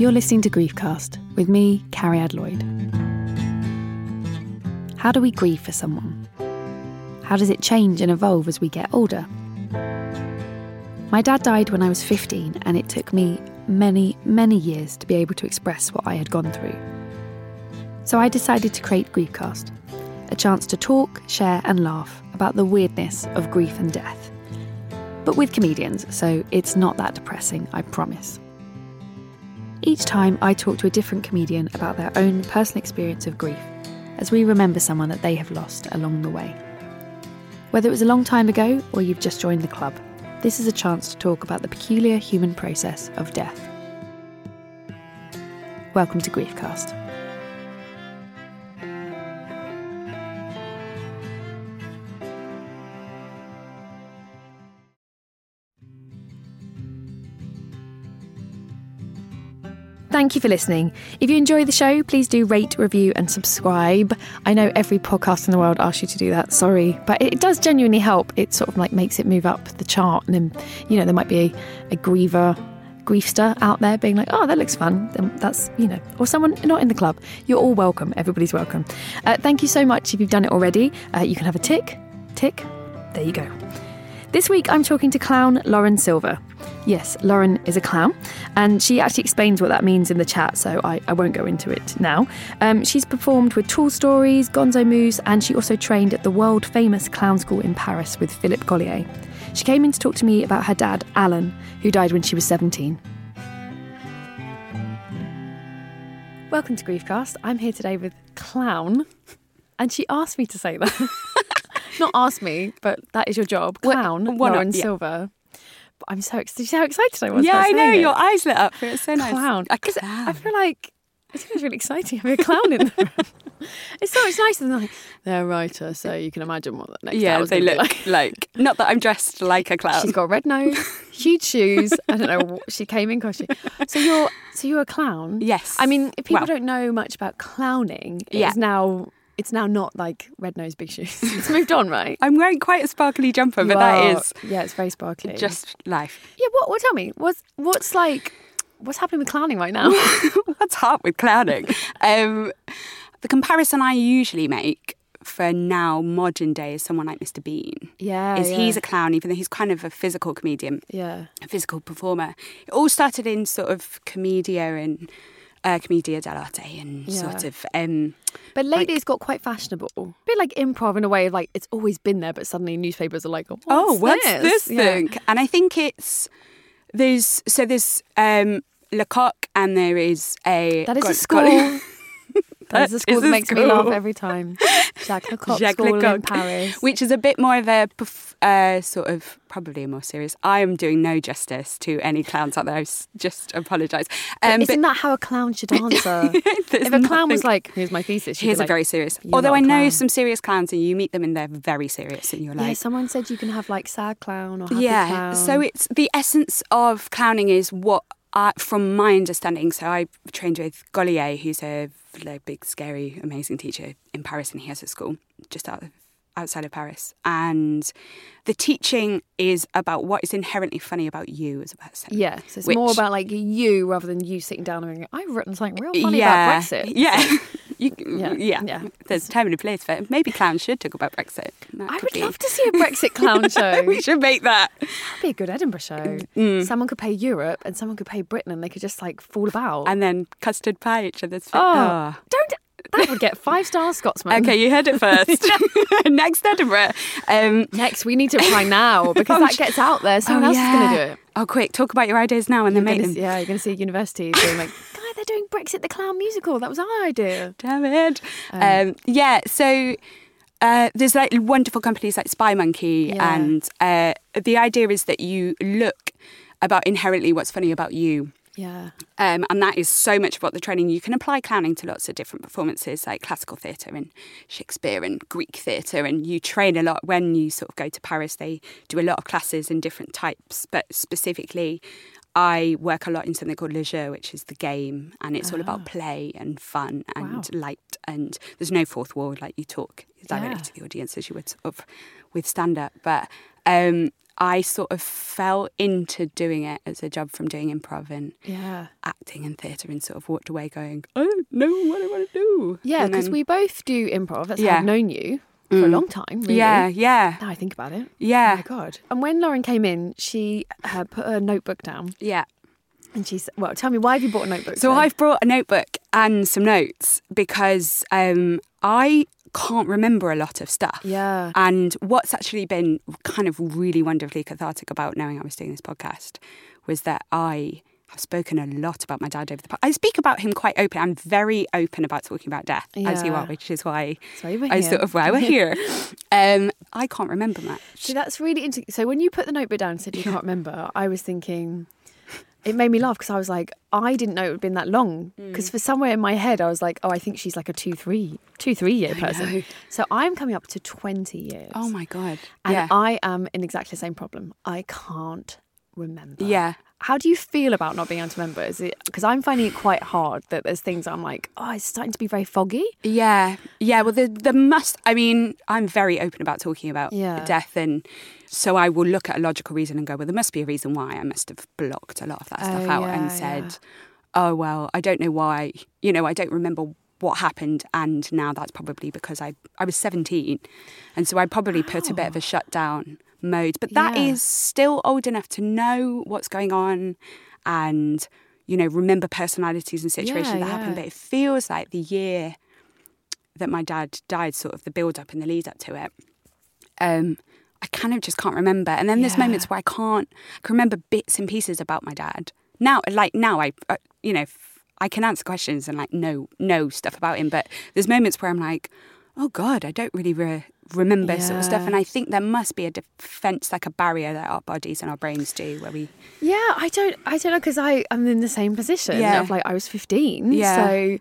You're listening to Griefcast with me, Cariad Lloyd. How do we grieve for someone? How does it change and evolve as we get older? My dad died when I was 15, and it took me many, many years to be able to express what I had gone through. So I decided to create Griefcast, a chance to talk, share, and laugh about the weirdness of grief and death. But with comedians, so it's not that depressing, I promise. Each time, I talk to a different comedian about their own personal experience of grief as we remember someone that they have lost along the way. Whether it was a long time ago or you've just joined the club, this is a chance to talk about the peculiar human process of death. Welcome to Griefcast. Thank you for listening. If you enjoy the show, please do rate, review, and subscribe. I know every podcast in the world asks you to do that, sorry, but it does genuinely help. It sort of like makes it move up the chart, and then, you know, there might be a, a griever, griefster out there being like, oh, that looks fun. Then that's, you know, or someone not in the club. You're all welcome. Everybody's welcome. Uh, thank you so much if you've done it already. Uh, you can have a tick, tick. There you go. This week I'm talking to clown Lauren Silver. Yes, Lauren is a clown, and she actually explains what that means in the chat, so I, I won't go into it now. Um, she's performed with Tall Stories, Gonzo Moose, and she also trained at the world famous clown school in Paris with Philippe Gaulier. She came in to talk to me about her dad, Alan, who died when she was 17. Welcome to Griefcast. I'm here today with Clown, and she asked me to say that. Not ask me, but that is your job. Clown, not? Lauren Yeah. Silver. But I'm so excited. See how excited I was. yeah, I know. it? Your eyes lit up. For it. It's so nice. clown. A 'Cause clown. I feel like it's always really exciting having a clown in the room. It's so much nicer than like they're a writer, so you can imagine what the next yeah, they look be like. Not that I'm dressed like a clown. She's got a red nose, huge shoes. I don't know. what She came in costume. So you're so you're a clown. Yes. I mean, if people don't know much about clowning, Yeah. it's now it's now not like red nose, big shoes. It's moved on, right? I'm wearing quite a sparkly jumper, but that is yeah, it's very sparkly. just life. yeah. What? What? Tell me. What's what's like? What's happening with clowning right now? What's hard with clowning? um, the comparison I usually make for now modern day is someone like Mr. Bean. Yeah, is he's a clown, even though he's kind of a physical comedian, yeah. a physical performer. It all started in sort of commedia and uh, commedia dell'arte and Yeah. sort of um, But lately, it's got quite fashionable. A bit like improv in a way of like it's always been there, but suddenly newspapers are like, what's oh, what's this, Yeah. thing? And I think it's there's so there's um, Lecoq and there is a That is got- a school. got- that is a school that makes me laugh every time. Jacques Lecoq Jacques School in Paris. which is a bit more of a uh, sort of probably a more serious. I am doing no justice to any clowns out there. I just apologise. Um, isn't that how a clown should answer? if a clown was like, "Here's my thesis," Here's like, a very serious. "You're Although I know some serious clowns, and you meet them and they're very serious, and you're Yeah, someone said you can have like sad clown or happy yeah. clown. So it's the essence of clowning is what from my understanding, so I trained with Gaulier, who's a like, big, scary, amazing teacher in Paris, and he has a school just out of, outside of Paris. And the teaching is about what is inherently funny about you as a person. Yeah, so it's Which- more about like you rather than you sitting down and going, I've written something real funny yeah, about Brexit. Yeah. You, Yeah, yeah, yeah. There's time and a place for it. Maybe clowns should talk about Brexit. I would be- love to see a Brexit clown show. we should make that. That'd be a good Edinburgh show. Mm. Someone could pay Europe and someone could pay Britain and they could just like fall about. And then custard pie each other's face. oh, don't. That would get five star Scotsman. Okay, you heard it first. Next Edinburgh. Um, Next, we need to apply now because that gets out there. Someone oh, else is going to do it. Oh, quick, talk about your ideas now and then make them. yeah, you're going to see universities being like, "Guy, they're doing Brexit the Clown musical. That was our idea." Damn it. Um, yeah, so uh, there's like wonderful companies like Spymonkey, Yeah. and uh, the idea is that you look about inherently what's funny about you. Yeah. Um, and that is so much of what the training you can apply clowning to lots of different performances like classical theatre and Shakespeare and Greek theatre and you train a lot when you sort of go to Paris they do a lot of classes in different types but specifically I work a lot in something called Le Jeu which is the game and it's all about play and fun and Wow. light and there's no fourth wall like you talk directly Yeah. to the audience as you would sort of with stand up but um, I sort of fell into doing it as a job from doing improv and Yeah. acting and theatre and sort of walked away going, I don't know what I want to do. Yeah, because we both do improv. That's how I've known you for a long time, really. Yeah, yeah, Now I think about it. Yeah. Oh yeah, my God. And when Lauren came in, she uh, put a notebook down yeah. And she said, Well, tell me, why have you bought a notebook? So then? I've brought a notebook and some notes because um, I can't remember a lot of stuff. Yeah. And what's actually been kind of really wonderfully cathartic about knowing I was doing this podcast was that I have spoken a lot about my dad over the past. I speak about him quite open. I'm very open about talking about death, as you are, which is why why I sort of why we're here. um, I can't remember much. See, that's really interesting. So when you put the notebook down and said you can't remember, I was thinking, it made me laugh because I was like, I didn't know it had been that long. Mm. Because for somewhere in my head, I was like, oh, I think she's like a two, three, two, three year person. So I'm coming up to 20 years. Oh my god! And yeah, I am in exactly the same problem. I can't remember. yeah. How do you feel about not being able to remember? Is it because I'm finding it quite hard that there's things I'm like, oh, it's starting to be very foggy. Yeah, yeah. Well, the the must. I mean, I'm very open about talking about Yeah. death, and so I will look at a logical reason and go, well, there must be a reason why I must have blocked a lot of that oh, stuff Oh, out yeah, and said, oh well, I don't know why. You know, I don't remember what happened, and now that's probably because I I was 17, and so I probably put a bit of a shutdown mode. But that is Yeah. still old enough to know what's going on, and you know, remember personalities and situations Yeah, that happen. yeah. But it feels like the year that my dad died, sort of the build up and the lead up to it, um, I kind of just can't remember. And then there's moments where I can't, I can remember bits and pieces about my dad. Now, like now, I, uh, you know, I can answer questions and like know know stuff about him. But there's moments where I'm like, oh God, I don't really re- remember sort of stuff. And I think there must be a defense, like a barrier that our bodies and our brains do, where we, Yeah, I don't, I don't know because I am in the same position Yeah. of like I was 15. Yeah. So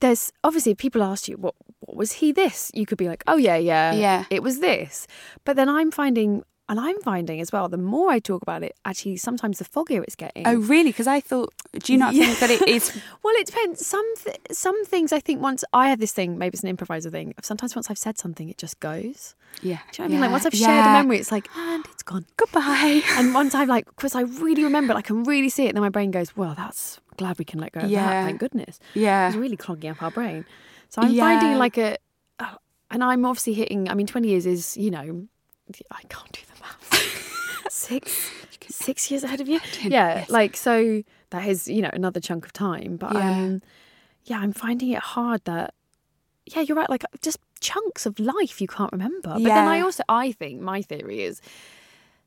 there's obviously if people asked you what what was he this, you could be like, oh yeah, yeah, Yeah. it was this. But then I'm finding, and I'm finding as well, the more I talk about it, actually sometimes the foggier it's getting. oh really? Because I thought, do you not Yeah. think that it is? Well, it depends. Some th- some things I think once I have this thing, maybe it's an improviser thing. Sometimes once I've said something, it just goes. Yeah. Do you know what I mean? Like once I've shared a memory, it's like, and it's gone. Goodbye. And once I've like, because I really remember, it, I can really see it. And then my brain goes, well, that's glad we can let go of Yeah. that. Thank goodness. Yeah. It's really clogging up our brain. So I'm finding like a, oh, and I'm obviously hitting. I mean, 20 years is you know, I can't do the math. six, six years ahead of you. Yeah, yes. like so that is you know another chunk of time. But Yeah. um, yeah, I'm finding it hard that yeah, you're right. Like just chunks of life you can't remember. But then I also I think my theory is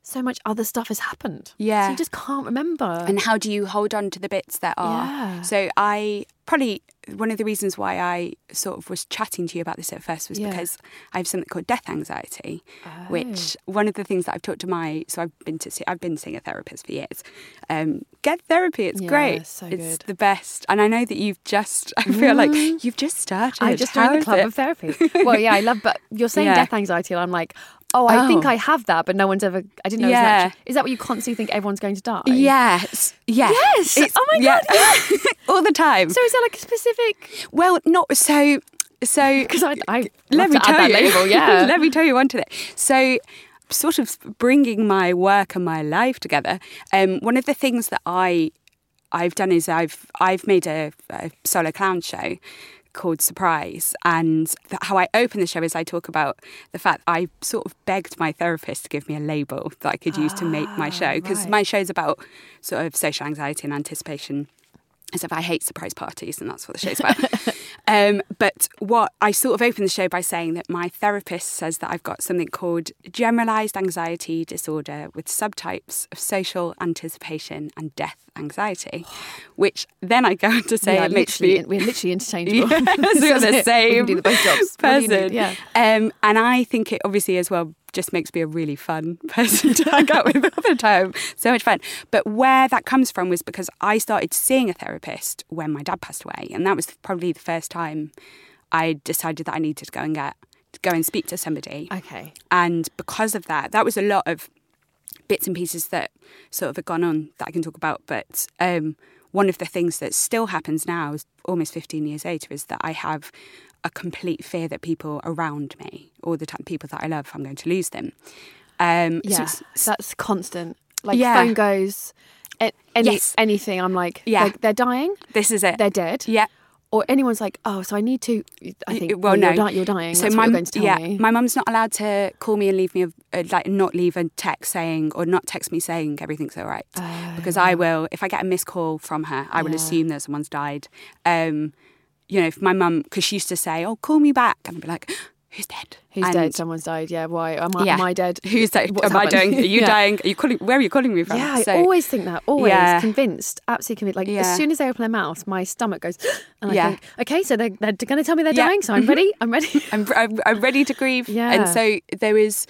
so much other stuff has happened. So Yeah. you just can't remember. And how do you hold on to the bits that are? Yeah. So I probably one of the reasons why I sort of was chatting to you about this at first was Yeah. because I have something called death anxiety, Oh. which one of the things that I've talked to my so I've been to see, I've been seeing a therapist for years. Um, get therapy, it's Yeah, great, so it's good. the best. And I know that you've just I feel like you've just started. I just joined the club it? of therapy. Well, yeah, I love, but you're saying Yeah. death anxiety, and I'm like, oh, I think Oh. I have that, but no one's ever. I didn't know. Yeah. Is that, is that what you constantly think everyone's going to die? Yes, yes, Yes! It's- Oh my God, all the time. So is there like a specific? well, not so. So Because I, I let me tell that you. label. Yeah. let me tell you onto that. So, sort of bringing my work and my life together. Um, one of the things that I I've done is I've I've made a, a solo clown show called Surprise, and how I open the show is I talk about the fact I sort of begged my therapist to give me a label that I could use to make my show because Ah, right. my show's about sort of social anxiety and anticipation as if I hate surprise parties, and that's what the show's about. um, but what I sort of opened the show by saying that my therapist says that I've got something called generalized anxiety disorder with subtypes of social anticipation and death anxiety, which then I go on to say we it makes literally, me. we're literally interchangeable. We're the We same can do the both jobs. What do you person. Yeah. Um, and I think it obviously as well just makes me a really fun person to hang out with all the time. So much fun. But where that comes from was because I started seeing a therapist when my dad passed away, and that was probably the first time I decided that I needed to go and get go and speak to somebody. Okay. And because of that, that was a lot of bits and pieces that sort of have gone on that I can talk about. But um, one of the things that still happens now, is almost 15 years later, is that I have a complete fear that people around me, all the people that I love, I'm going to lose them. Um, Yeah. it's- That's constant. Like Yeah. phone goes. Any, Yes. anything, I'm like, Yeah. they're, they're dying, this is it. they're dead. Yeah. Or anyone's like, oh, so I need to. I think, well, well, no, you're, di- you're dying. So my what you're going to tell yeah, me. my mum's not allowed to call me and leave me a, a, like not leave a text saying or not text me saying everything's all right because I will if I get a missed call from her, I will Oh, Yeah. assume that someone's died. Um, you know, if my mum because she used to say, "Oh, call me back," and I'd be like, "Who's dead? Who's And- dead? Someone's died. Yeah. Why? Am I, Yeah. am I dead? Who's dead? What's Am I happened? dying? Are you Yeah. dying? Are you calling? Where are you calling me from? Yeah, I always think that. Always Yeah. convinced, absolutely convinced. Like Yeah. as soon as they open their mouth, my stomach goes, and I Yeah. think, okay, so they're, they're going to tell me they're dying, so I'm mm-hmm. ready. I'm ready. I'm, I'm, I'm ready to grieve. Yeah. And so there is,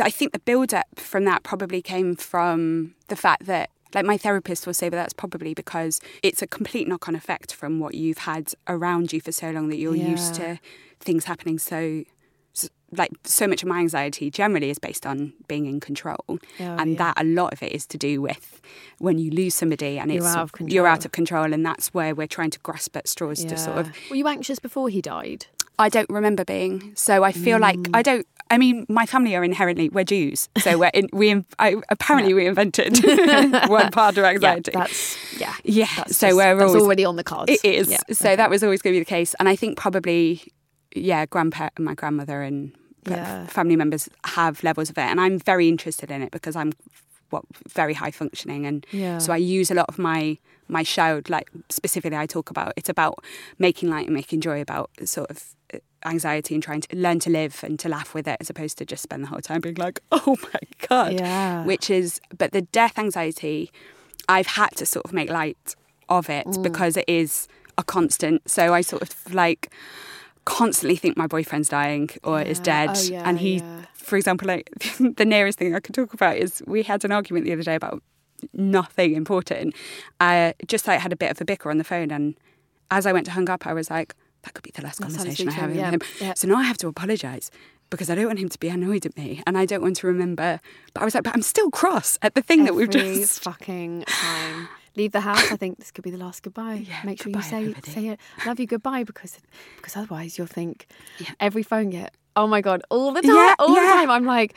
I think the build up from that probably came from the fact that, like my therapist will say, but that's probably because it's a complete knock on effect from what you've had around you for so long that you're used to things happening so. Like so much of my anxiety generally is based on being in control, Oh, and yeah. that a lot of it is to do with when you lose somebody and You're it's out of you're out of control, and that's where we're trying to grasp at straws to sort of Were you anxious before he died? I don't remember being. So I feel like Mm. I don't. I mean, my family are inherently we're Jews, so we're in, we I, apparently we invented one part of anxiety. Yeah, that's yeah. Yeah, That's so just- we're always- already on the cards. It is. Yeah, So that was always going to be the case, and I think probably, yeah, grandpa, and my grandmother, and Yeah. family members have levels of it, and I'm very interested in it because I'm what very high functioning, and Yeah. so I use a lot of my my show, like specifically, I talk about it's about making light and making joy about sort of anxiety and trying to learn to live and to laugh with it as opposed to just spend the whole time being like, oh my god, Yeah. which is but the death anxiety i've had to sort of make light of it Mm. because it is a constant so i sort of like constantly think my boyfriend's dying or is dead Oh, yeah, and he yeah. for example like the nearest thing i could talk about is we had an argument the other day about nothing important i just like had a bit of a bicker on the phone and as i went to hang up i was like that could be the last That's conversation i have with yeah, him yeah. so now i have to apologize because I don't want him to be annoyed at me, and I don't want to remember. But I was like, but I'm still cross at the thing that we've Every just fucking time. Leave the house. I think this could be the last goodbye. Yeah, Make sure goodbye, you say everybody. say it. Love you goodbye because because otherwise you'll think Yeah. every phone get oh my god all the time Yeah, all the time. I'm like,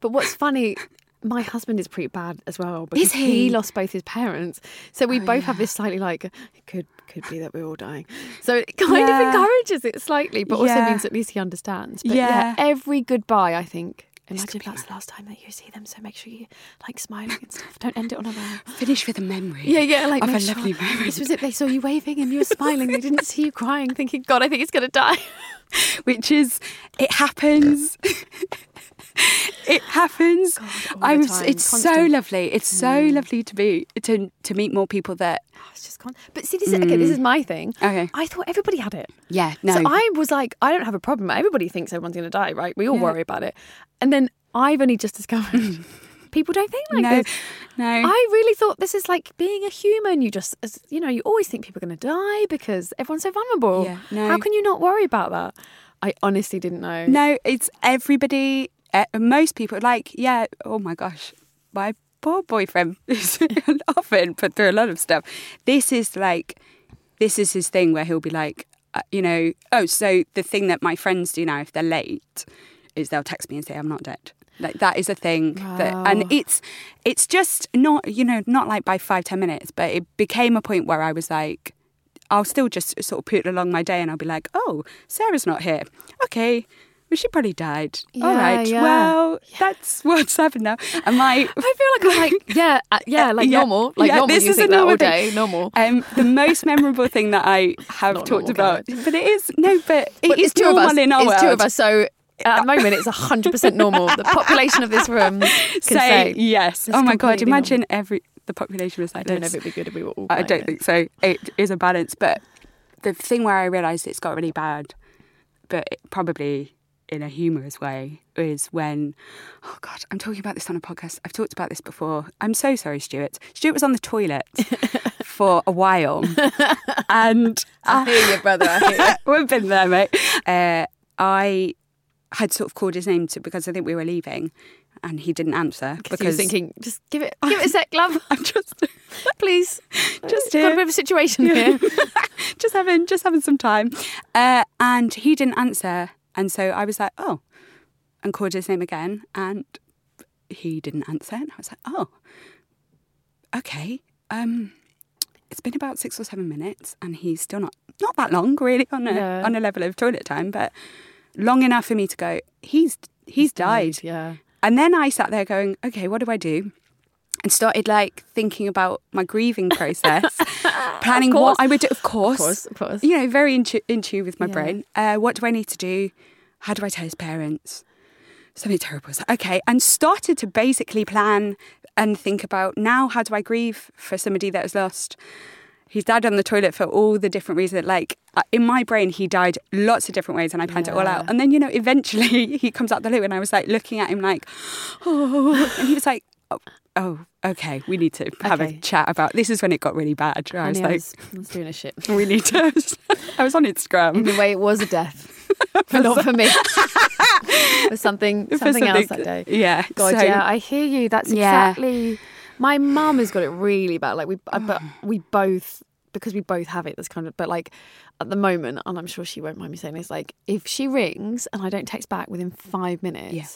but what's funny. My husband is pretty bad as well because Is he? lost both his parents. So we Oh, both have this slightly like it could could be that we're all dying. So it kind Yeah. of encourages it slightly, but also means at least he understands. But yeah, Yeah. every goodbye I think Imagine if that's the last time that you see them, so make sure you like smiling and stuff. Don't end it on a bad. finish with a memory. Yeah, yeah, like of a sure- lovely memory. This was it. They saw you waving and you were smiling. They didn't see you crying, thinking, "God, I think he's going to die." which is it happens. it happens. the I'm. it's so constant. Mm. lovely. It's so lovely to be to to meet more people that. It's just con- but see, this is, okay. This is my thing. Mm. Okay. I thought everybody had it. Yeah. No. So I was like, I don't have a problem. Everybody thinks everyone's going to die, right? We all Yeah. worry about it. And then I've only just discovered people don't think like no. this. No. I really thought this is like being a human. You just, you know, you always think people are going to die because everyone's so vulnerable. Yeah, no. How can you not worry about that? I honestly didn't know. No, it's everybody. Uh, most people like, yeah. Oh my gosh, my poor boyfriend is often put through a lot of stuff. This is like, this is his thing where he'll be like, uh, you know, oh, so the thing that my friends do now if they're late is they'll text me and say I'm not dead. Like that is a thing that, and it's it's just not you know not like by five ten minutes, but it became a point where I was like, I'll still just sort of put it along my day and I'll be like, oh, Sarah's not here. Okay. Well, she probably died. All Yeah, right. yeah. Well, that's what's happened now. And my, I feel like I'm like, yeah, uh, yeah, like Yeah, normal. Like yeah, normal. this you is a think that all normal day. thing. Normal. um, the most memorable thing that I have talked normal, about, but it is no, but it But is two of normal us. in our it's world. two of us. So at the moment, it's 100% normal. The population of this room can Say say, yes. Oh my god! Imagine every the population was like I don't know if it'd be good if we were all. I don't this. think so. It is a balance, but the thing where I realised it's got really bad, but it probably in a humorous way, is when, oh God, I'm talking about this on a podcast. I've talked about this before. I'm so sorry, Stuart. Stuart was on the toilet for a while, and I hear you, brother. I hear you. We've been there, mate. Uh, I had sort of called his name to, because I think we were leaving, and he didn't answer Because he was thinking, just give it, give it a sec, love. I'm just Please. Just got a bit of a situation here. just having just having some time, uh, and he didn't answer, and so I was like, oh, and called his name again, and he didn't answer, and I was like, oh, okay. Um, it's been about six or seven minutes, and he's still not not that long, really, on a Yeah. on a level of toilet time, but long enough for me to go. He's he's died. Yeah. And then I sat there going, okay, what do I do? And started like thinking about my grieving process, planning what I would do. Of course, Of course, of course. You know, very in, tu- in tune with my Yeah. brain. Uh, what do I need to do? How do I tell his parents? Something terrible. Okay, and started to basically plan and think about now how do I grieve for somebody that has lost his dad on the toilet for all the different reasons. Like uh, in my brain, he died lots of different ways, and I planned it all out. And then you know, eventually he comes out the loo, and I was like looking at him like, oh, and he was like, Oh, oh okay, we need to have Okay. a chat about. This is when it got really bad. I was I like, was, I was doing a shit. we need to. I was on Instagram. In a way, it was a death. but not for me. for something, For something else that day. Yeah. God, so- yeah, I hear you. That's Yeah. exactly. My mum has got it really bad. Like we, uh, but we both because we both have it. That's kind of. But like at the moment, and I'm sure she won't mind me saying this. Like if she rings and I don't text back within five minutes. Yeah.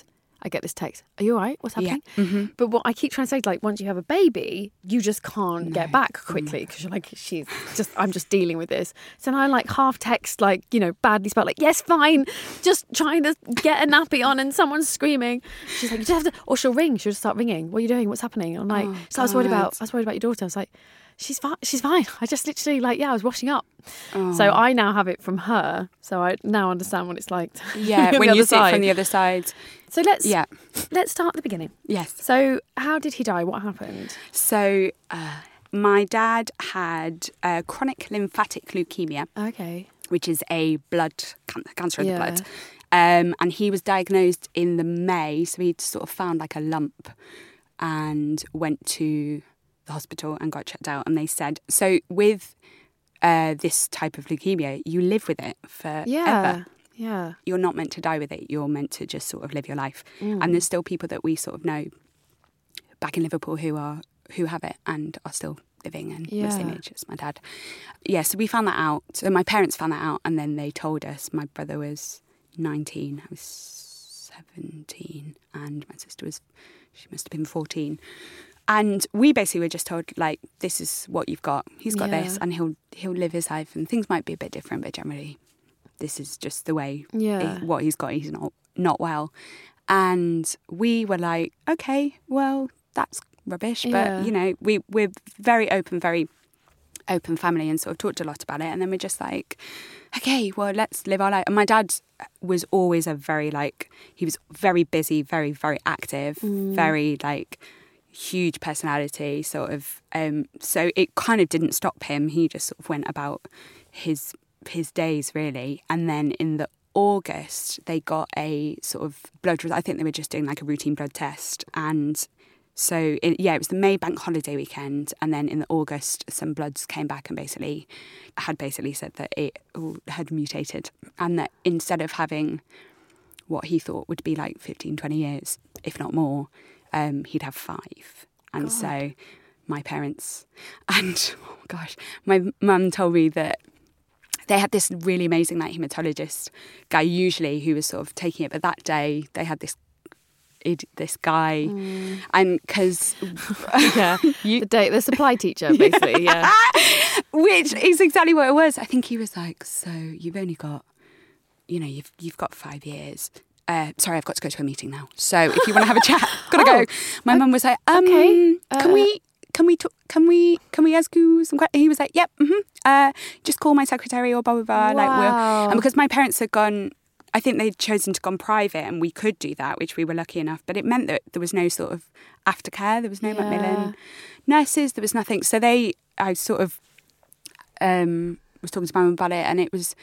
I get this text. Are you all right? What's happening? Yeah. happening? Mm-hmm. But what I keep trying to say, is, like, once you have a baby, you just can't get back quickly because you're like, she's just, I'm just dealing with this. So now I like half text, like, you know, badly spelled, like, yes, fine, just trying to get a nappy on and someone's screaming. She's like, you just have to, or she'll ring. She'll just start ringing. What are you doing? What's happening? I'm like, oh, so I was worried about, I was worried about your daughter. I was like, she's fine. She's fine. I just literally like, yeah, I was washing up. So I now have it from her. So I now understand what it's like. yeah, when you see it from the other side. So let's Yeah. let's start at the beginning. Yes. So how did he die? What happened? So uh, my dad had uh, chronic lymphatic leukemia, Okay. which is a blood can- cancer of Yeah. the blood. Um, and he was diagnosed in the May, so he'd sort of found like a lump and went to the hospital and got checked out. And they said, so with uh, this type of leukemia, you live with it forever. Yeah. Yeah. you're not meant to die with it. You're meant to just sort of live your life. Mm. And there's still people that we sort of know back in Liverpool who are who have it and are still living and with the same age as my dad. Yeah, so we found that out. So my parents found that out, and then they told us. My brother was 19, I was 17, and my sister was she must have been 14. And we basically were just told like, this is what you've got. He's got this, and he'll he'll live his life, and things might be a bit different, but generally, this is just the way Yeah. what he's got. He's not not well, and we were like, okay, well, that's rubbish. Yeah. But you know, we we're very open, very open family, and sort of talked a lot about it. And then we're just like, okay, well, let's live our life. And my dad was always a very like he was very busy, very very active, mm. very like huge personality sort of um so it kind of didn't stop him. He just sort of went about his his days really. And then in the august they got a sort of blood i think they were just doing like a routine blood test. And so it, yeah it was the may bank holiday weekend. And then in the august some bloods came back and basically had basically said that it had mutated. And that instead of having what he thought would be like 15 20 years if not more um, he'd have five. And so my parents, and oh gosh, my mum told me that they had this really amazing like hematologist guy usually who was sort of taking it, but that day they had this this guy, and because Yeah, the date, the supply teacher, basically. Yeah. which is exactly what it was. I think he was like, "So you've only got, you know, you've you've got five years." Uh, sorry, I've got to go to a meeting now. So if you want to have a chat, gotta Oh, go. My mum was like, um, okay. can Uh, we?" Can we talk, can we can we ask you some questions? He was like, "Yep, mm-hmm. uh, just call my secretary or blah blah blah." Like, we'll, and because my parents had gone, I think they'd chosen to gone private, and we could do that, which we were lucky enough. But it meant that there was no sort of aftercare. There was no Yeah. Macmillan nurses. There was nothing. So they, I sort of um, was talking to my mum about it, and it was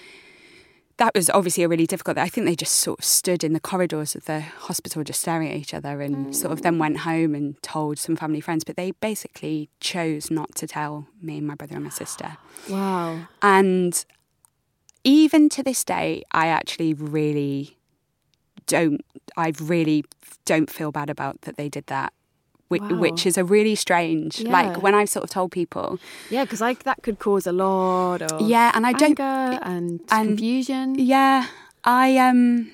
that was obviously a really difficult. I think they just sort of stood in the corridors of the hospital, just staring at each other, and mm. sort of then went home and told some family friends. But they basically chose not to tell me and my brother and my sister. Wow. And even to this day, I actually really don't. I really don't feel bad about that they did that. Which, Wow. which is a really strange, Yeah. like when I've sort of told people, Yeah, because like that could cause a lot of yeah, and I don't, and, and- confusion. Yeah, I um,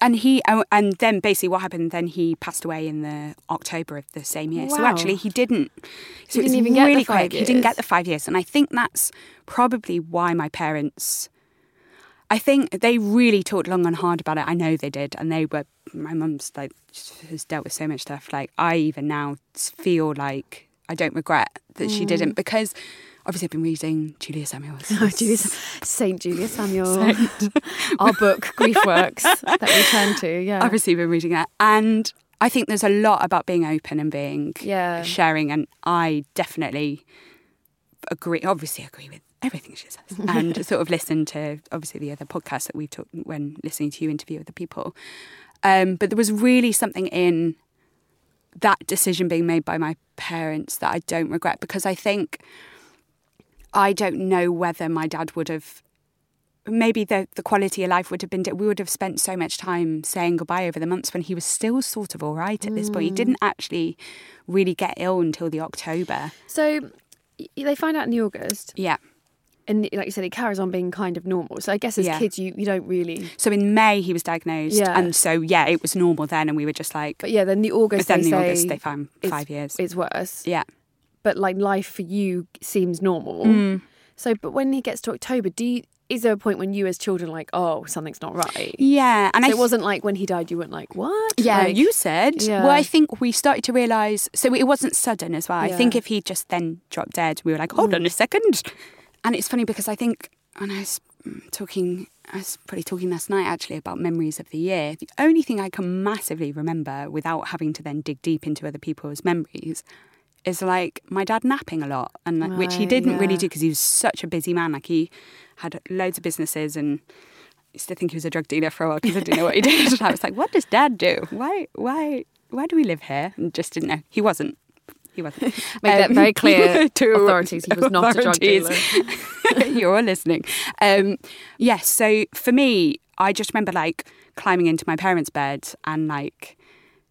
and he oh, and then basically what happened? Then he passed away in the October of the same year. So actually, he didn't. So He didn't even get the five quick. He didn't get the five years, and I think that's probably why my parents. I think they really talked long and hard about it. I know they did, and they were. My mum's like has dealt with so much stuff. Like I even now feel like I don't regret that she Mm. didn't because obviously I've been reading Julia Samuels. Oh, Julius, Saint Julia Samuel, our book Grief Works that we turn to. Yeah, obviously been reading it and i think there's a lot about being open and being Yeah. sharing and i definitely agree obviously agree with everything she says. And sort of listen to obviously the other podcasts that we've talked when listening to you interview other people. Um, but there was really something in that decision being made by my parents that i don't regret because i think i don't know whether my dad would have maybe the, the quality of life would have been we would have spent so much time saying goodbye over the months when he was still sort of all right at this point. He didn't actually really get ill until the october. So they find out in the August, yeah and like you said, it carries on being kind of normal. So I guess as Yeah. kids, you, you don't really. so in may he was diagnosed Yeah. and so yeah it was normal then and we were just like But yeah, then the August then they the say august they found five years it's worse. yeah But like life for you seems normal. Mm. So, but when he gets to October, do you? Is there a point when you, as children, like, oh, something's not right? yeah and So I it wasn't like when he died, you weren't like, what? Yeah, Like- you said. Yeah. Well, I think we started to realise. So it wasn't sudden as well. I think if he just then dropped dead, we were like, hold on a second. And it's funny because I think, and I was talking, I was probably talking last night actually about memories of the year. The only thing I can massively remember without having to then dig deep into other people's memories is like my dad napping a lot, and like, which he didn't really do because he was such a busy man. Like he had loads of businesses and I used to think he was a drug dealer for a while because I didn't know what he did. I was like, what does dad do? Why, why, why do we live here? And just didn't know. He wasn't. Wasn't. Make that Um, very clear, to authorities. He was not a drug dealer. You're listening. Um, yes. so for me, I just remember like climbing into my parents' bed and like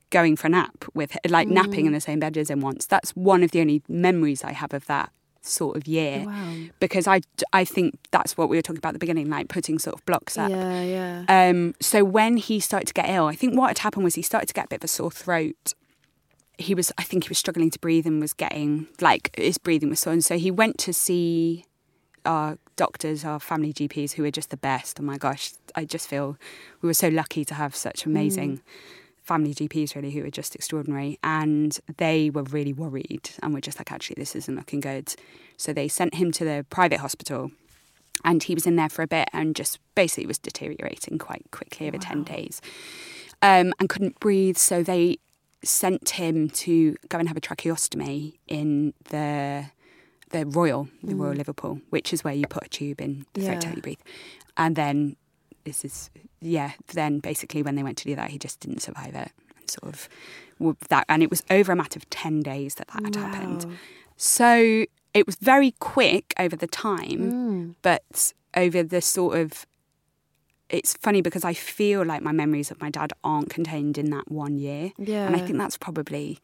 going for a nap with like napping Mm. in the same bed as him once. That's one of the only memories I have of that sort of year Wow. because I, I think that's what we were talking about at the beginning, like putting sort of blocks up. Yeah, yeah. Um, so when he started to get ill, I think what had happened was he started to get a bit of a sore throat. He was, I think he was struggling to breathe and was getting, like, his breathing was sore. And so he went to see our doctors, our family GPs, who were just the best. Oh my gosh, I just feel we were so lucky to have such amazing family GPs, really, who were just extraordinary. And they were really worried and were just like, actually, this isn't looking good. So they sent him to the private hospital and he was in there for a bit and just basically was deteriorating quite quickly over 10 days um, and couldn't breathe. So they sent him to go and have a tracheostomy in the the Royal, the Royal Liverpool, which is where you put a tube in the Mm. Yeah. you breathe. And then this is yeah. Then basically when they went to do that, he just didn't survive it. Sort of that, and it was over a matter of ten days that that had happened. So it was very quick over the time, Mm. but over the sort of it's funny because I feel like my memories of my dad aren't contained in that one year. And I think that's probably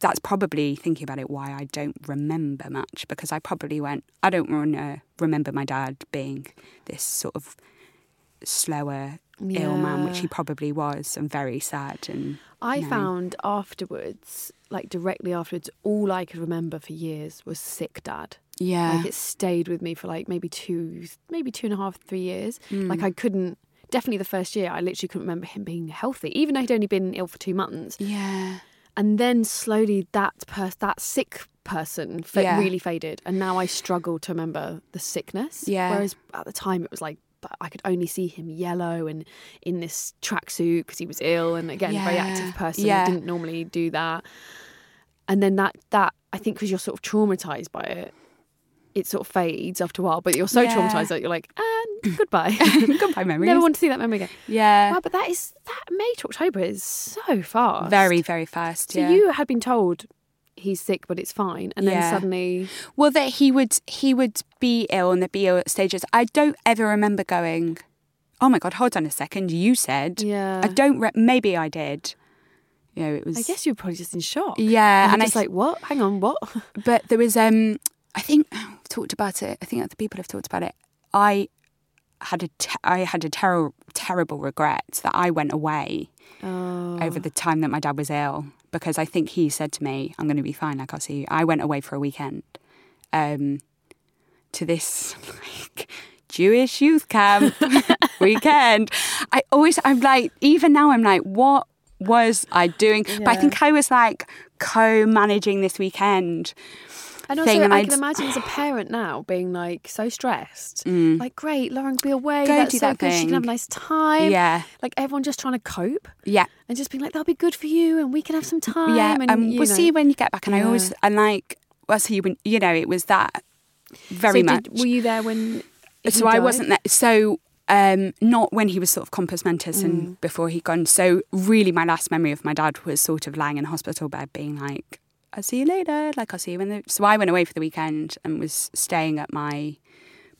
that's probably thinking about it why I don't remember much because I probably went I don't want to remember my dad being this sort of slower ill man which he probably was and very sad and I you know. found afterwards, like directly afterwards, all I could remember for years was sick dad. Yeah Like it stayed with me for like maybe two, maybe two and a half, three years. Hmm. Like I couldn't. Definitely the first year, I literally couldn't remember him being healthy, even though he'd only been ill for two months. yeah And then slowly, that pers- that sick person fa- Yeah. really faded, and now I struggle to remember the sickness. Yeah. Whereas at the time, it was like but I could only see him yellow and in this tracksuit because he was ill, and again, a very active person. Yeah. Didn't normally do that. And then that that I think because you're sort of traumatized by it, it sort of fades after a while. But you're so Yeah. traumatized that you're like, and goodbye. goodbye memories Never want to see that memory again. yeah Wow, but that is that May to October is so fast. very very fast So yeah. you had been told he's sick, but it's fine, and then Yeah. suddenly, Well, that he would he would be ill and there'd be ill stages. I don't ever remember going. Oh my god! Hold on a second. You said. Yeah. I don't. Re- maybe I did. You know, it was. I guess you were probably just in shock. Yeah, and, and I just th- like, what? Hang on, what? But there was. Um. I think we've talked about it. I think other people have talked about it. I had a. Te- I had a terrible, terrible regret that I went away Oh, over the time that my dad was ill because I think he said to me, "I'm going to be fine. Like I'll see you." I went away for a weekend, um, to this like Jewish youth camp weekend. I always, I'm like, even now, I'm like, what was I doing? But I think I was like co-managing this weekend. And also, thing, and I I'd- can imagine as a parent now being like so stressed. Like, great, Lauren, be away. Mm. Go That's do so that good. She can have a nice time. Yeah. Like everyone just trying to cope Yeah. and just being like, that'll be good for you, and we can have some time. yeah, and um, we'll know. see you when you get back. And I always, and like, well, see you when, you know, it was that very so much. Did, were you there when? he so I died? wasn't there. So um, not when he was sort of compos mentis Mm. and before he'd gone. So really, my last memory of my dad was sort of lying in a hospital bed, being like, "I'll see you later." Like I'll see you when the. So I went away for the weekend and was staying at my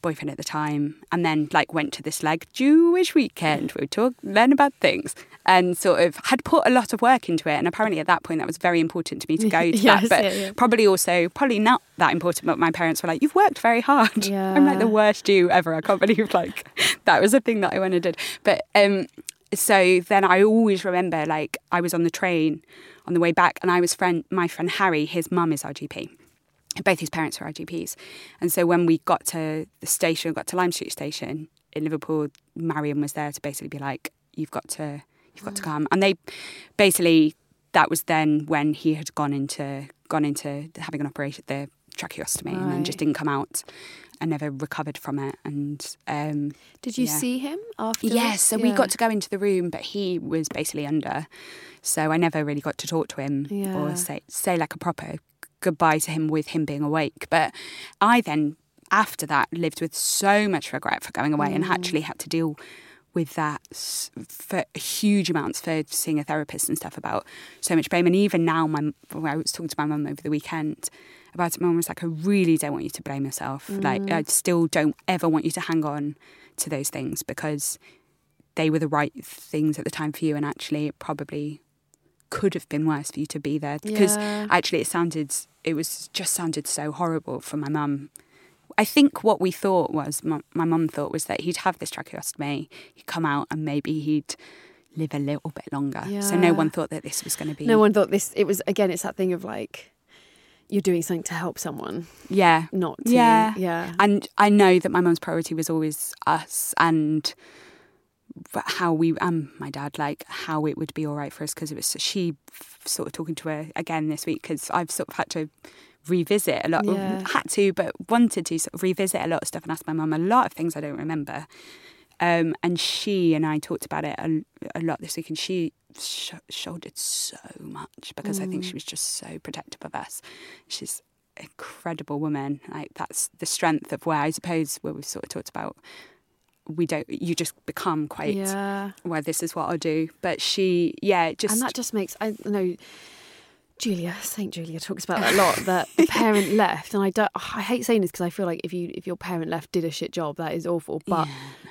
boyfriend at the time, and then like went to this like Jewish weekend. We would talk, learn about things, and sort of had put a lot of work into it. And apparently at that point, that was very important to me to go to Yes, that. But yeah, yeah. probably also probably not that important. But my parents were like, "You've worked very hard." yeah. I'm like the worst Jew ever. I can't believe like that was a thing that I went and did. But um, so then I always remember like I was on the train on the way back, and I was friend my friend Harry. His mum is our GP. Both his parents were our GPs, and so when we got to the station, got to Lime Street Station in Liverpool, Marion was there to basically be like, "You've got to, you've got to mm. come." And they basically that was then when he had gone into gone into having an operation, the tracheostomy, and then just didn't come out and never recovered from it. And um, Did you yeah. see him after? Yes, so we got to go into the room, but he was basically under. So I never really got to talk to him Yeah. or say say like a proper goodbye to him with him being awake. But I then, after that, lived with so much regret for going away and actually had to deal with that for huge amounts for seeing a therapist and stuff about so much blame. And even now, my I was talking to my mum over the weekend about it. My mum was like, "I really don't want you to blame yourself. Mm. Like, I still don't ever want you to hang on to those things because." they were the right things at the time for you, and actually, it probably could have been worse for you to be there because Yeah. actually, it sounded, it was just sounded so horrible for my mum. I think what we thought was, my, my mum thought was that he'd have this tracheostomy, he'd come out, and maybe he'd live a little bit longer. So no one thought that this was going to be. No one thought this. It was again. It's that thing of like, you're doing something to help someone, Yeah. not to, Yeah. yeah. And I know that my mum's priority was always us and how we and my dad like how it would be all right for us because it was she sort of talking to her again this week because I've sort of had to revisit a lot. Yeah. Had to, but wanted to sort of revisit a lot of stuff and ask my mum a lot of things I don't remember. Um, and she and I talked about it a, a lot this week, and she sh- shouldered so much because I think she was just so protective of us. She's an incredible woman. Like that's the strength of where I suppose where we've sort of talked about we don't you just become quite Yeah. well this is what I'll do. But she yeah, just and that just makes I know Julia Saint Julia talks about that a lot. That the parent left, and I don't. I hate saying this because I feel like if you if your parent left did a shit job, that is awful. But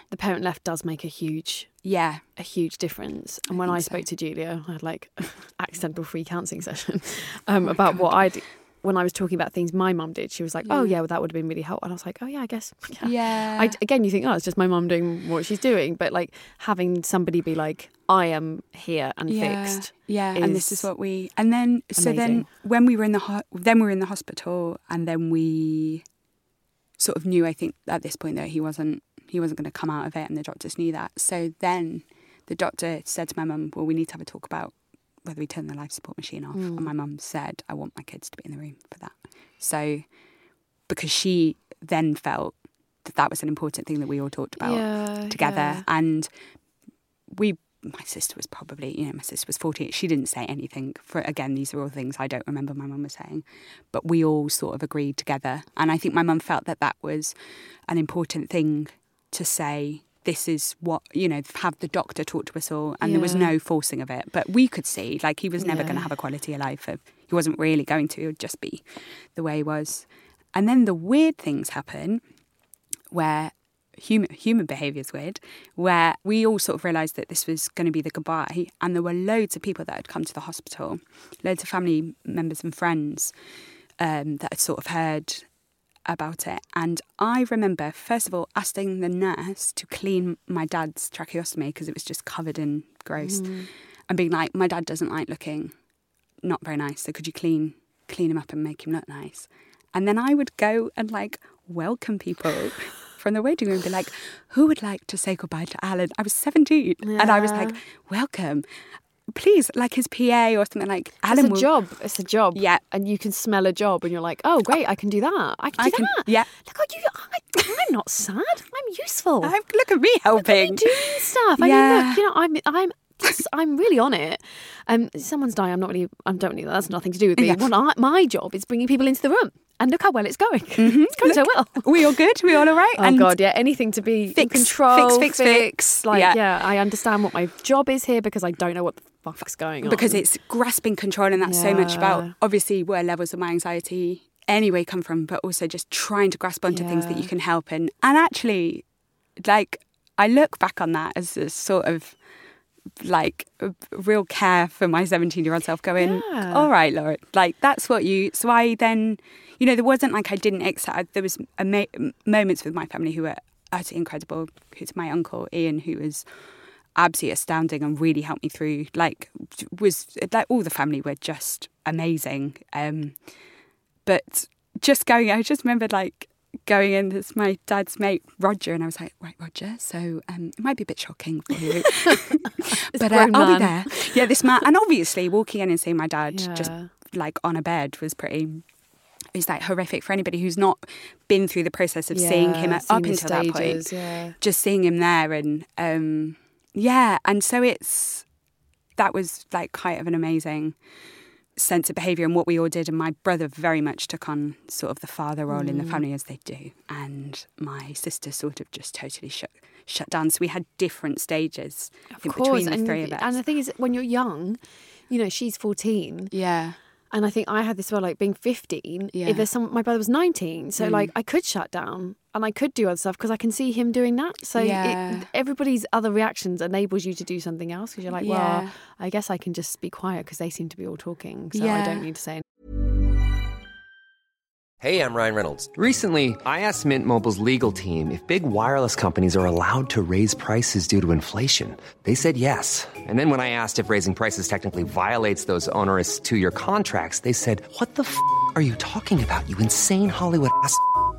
the parent left does make a huge yeah. a huge difference. And when I, think so. spoke to Julia, I had like accidental free counselling session um, about what I did. When I was talking about things my mum did, she was like, "Oh yeah, well, that would have been really helpful." And I was like, "Oh yeah, I guess." Yeah. Yeah. I, again, you think, "Oh, it's just my mum doing what she's doing," but like having somebody be like, "I am here and yeah, fixed." Yeah, and this is what we and then so then when we were in the ho- then we were in the hospital and then we sort of knew I think at this point that he wasn't he wasn't going to come out of it and the doctors knew that. So then the doctor said to my mum, "Well, we need to have a talk about whether we turn the life support machine off." Hmm. And my mum said, "I want my kids to be in the room for that." So because she then felt that that was an important thing that we all talked about Yeah, together yeah. and we my sister was probably you know my sister was 14 she didn't say anything for again these are all things i don't remember my mum was saying but we all sort of agreed together and i think my mum felt that that was an important thing to say this is what you know have the doctor talk to us all. And there was no forcing of it. But we could see like he was never going to have a quality of life of, he wasn't really going to. It would just be the way he was. And then the weird things happen where human human behaviour is weird, where we all sort of realised that this was going to be the goodbye, and there were loads of people that had come to the hospital, loads of family members and friends um, that had sort of heard about it. And I remember, first of all, asking the nurse to clean my dad's tracheostomy because it was just covered in gross, mm. and being like, "My dad doesn't like looking not very nice, so could you clean clean him up and make him look nice?" And then I would go and like welcome people from the waiting room be like, who would like to say goodbye to Alan? I was 17 and I was like, welcome. Please, like his PA or something like Alan It's a will- job. It's a job. Yeah. And you can smell a job and you're like, oh, great, I can do that. I can I can- that. yeah. Look, at you, I, I'm not sad. I'm useful. I'm- look at me I'm helping. doing stuff. I Yeah. mean, look, you know, I'm, I'm, I'm really on it. Um, someone's dying. I'm not really. I don't really. That's nothing to do with me. Yeah. What I, my job is bringing people into the room, and look how well it's going. It's going so well. we all good? We all all right? Oh God, yeah. Anything to be in Fix, control, fix, fix, fix. Like, Yeah. yeah. I understand what my job is here because I don't know what the fuck's going on. because it's grasping control and that's so much about obviously where levels of my anxiety anyway come from but also just trying to grasp onto things that you can help and and actually like i look back on that as a sort of like real care for my 17 year old self going Yeah. all right Laura like that's what you so i then you know there wasn't like i didn't accept there was a ma- moments with my family who were utterly incredible who's my uncle ian who was absolutely astounding and really helped me through like was like all the family were just amazing um but just going i just remembered like going in as my dad's mate roger and i was like right roger so um it might be a bit shocking for you but uh, i'll be there. Yeah this man and obviously walking in and seeing my dad just like on a bed was pretty it's like horrific for anybody who's not been through the process of seeing him Yeah, up seeing until that point. yeah. just seeing him there and um yeah and so it's that was like quite of an amazing sense of behavior and what we all did and my brother very much took on sort of the father role in the Mm. family as they do and my sister sort of just totally shut shut down so we had different stages Of think, course, between the and, three of us and the thing is, when you're young, you know, she's 14. yeah And I think I had this well, like being 15. Yeah. If there's some, my brother was 19. So, like, I could shut down and I could do other stuff because I can see him doing that. So, Yeah. it, everybody's other reactions enables you to do something else because you're like, Yeah. well, I guess I can just be quiet because they seem to be all talking. So, I don't need to say anything. Hey, I'm Ryan Reynolds. Recently, I asked Mint Mobile's legal team if big wireless companies are allowed to raise prices due to inflation. They said yes. And then when I asked if raising prices technically violates those onerous two year contracts, they said, What the f are you talking about, you insane Hollywood ass?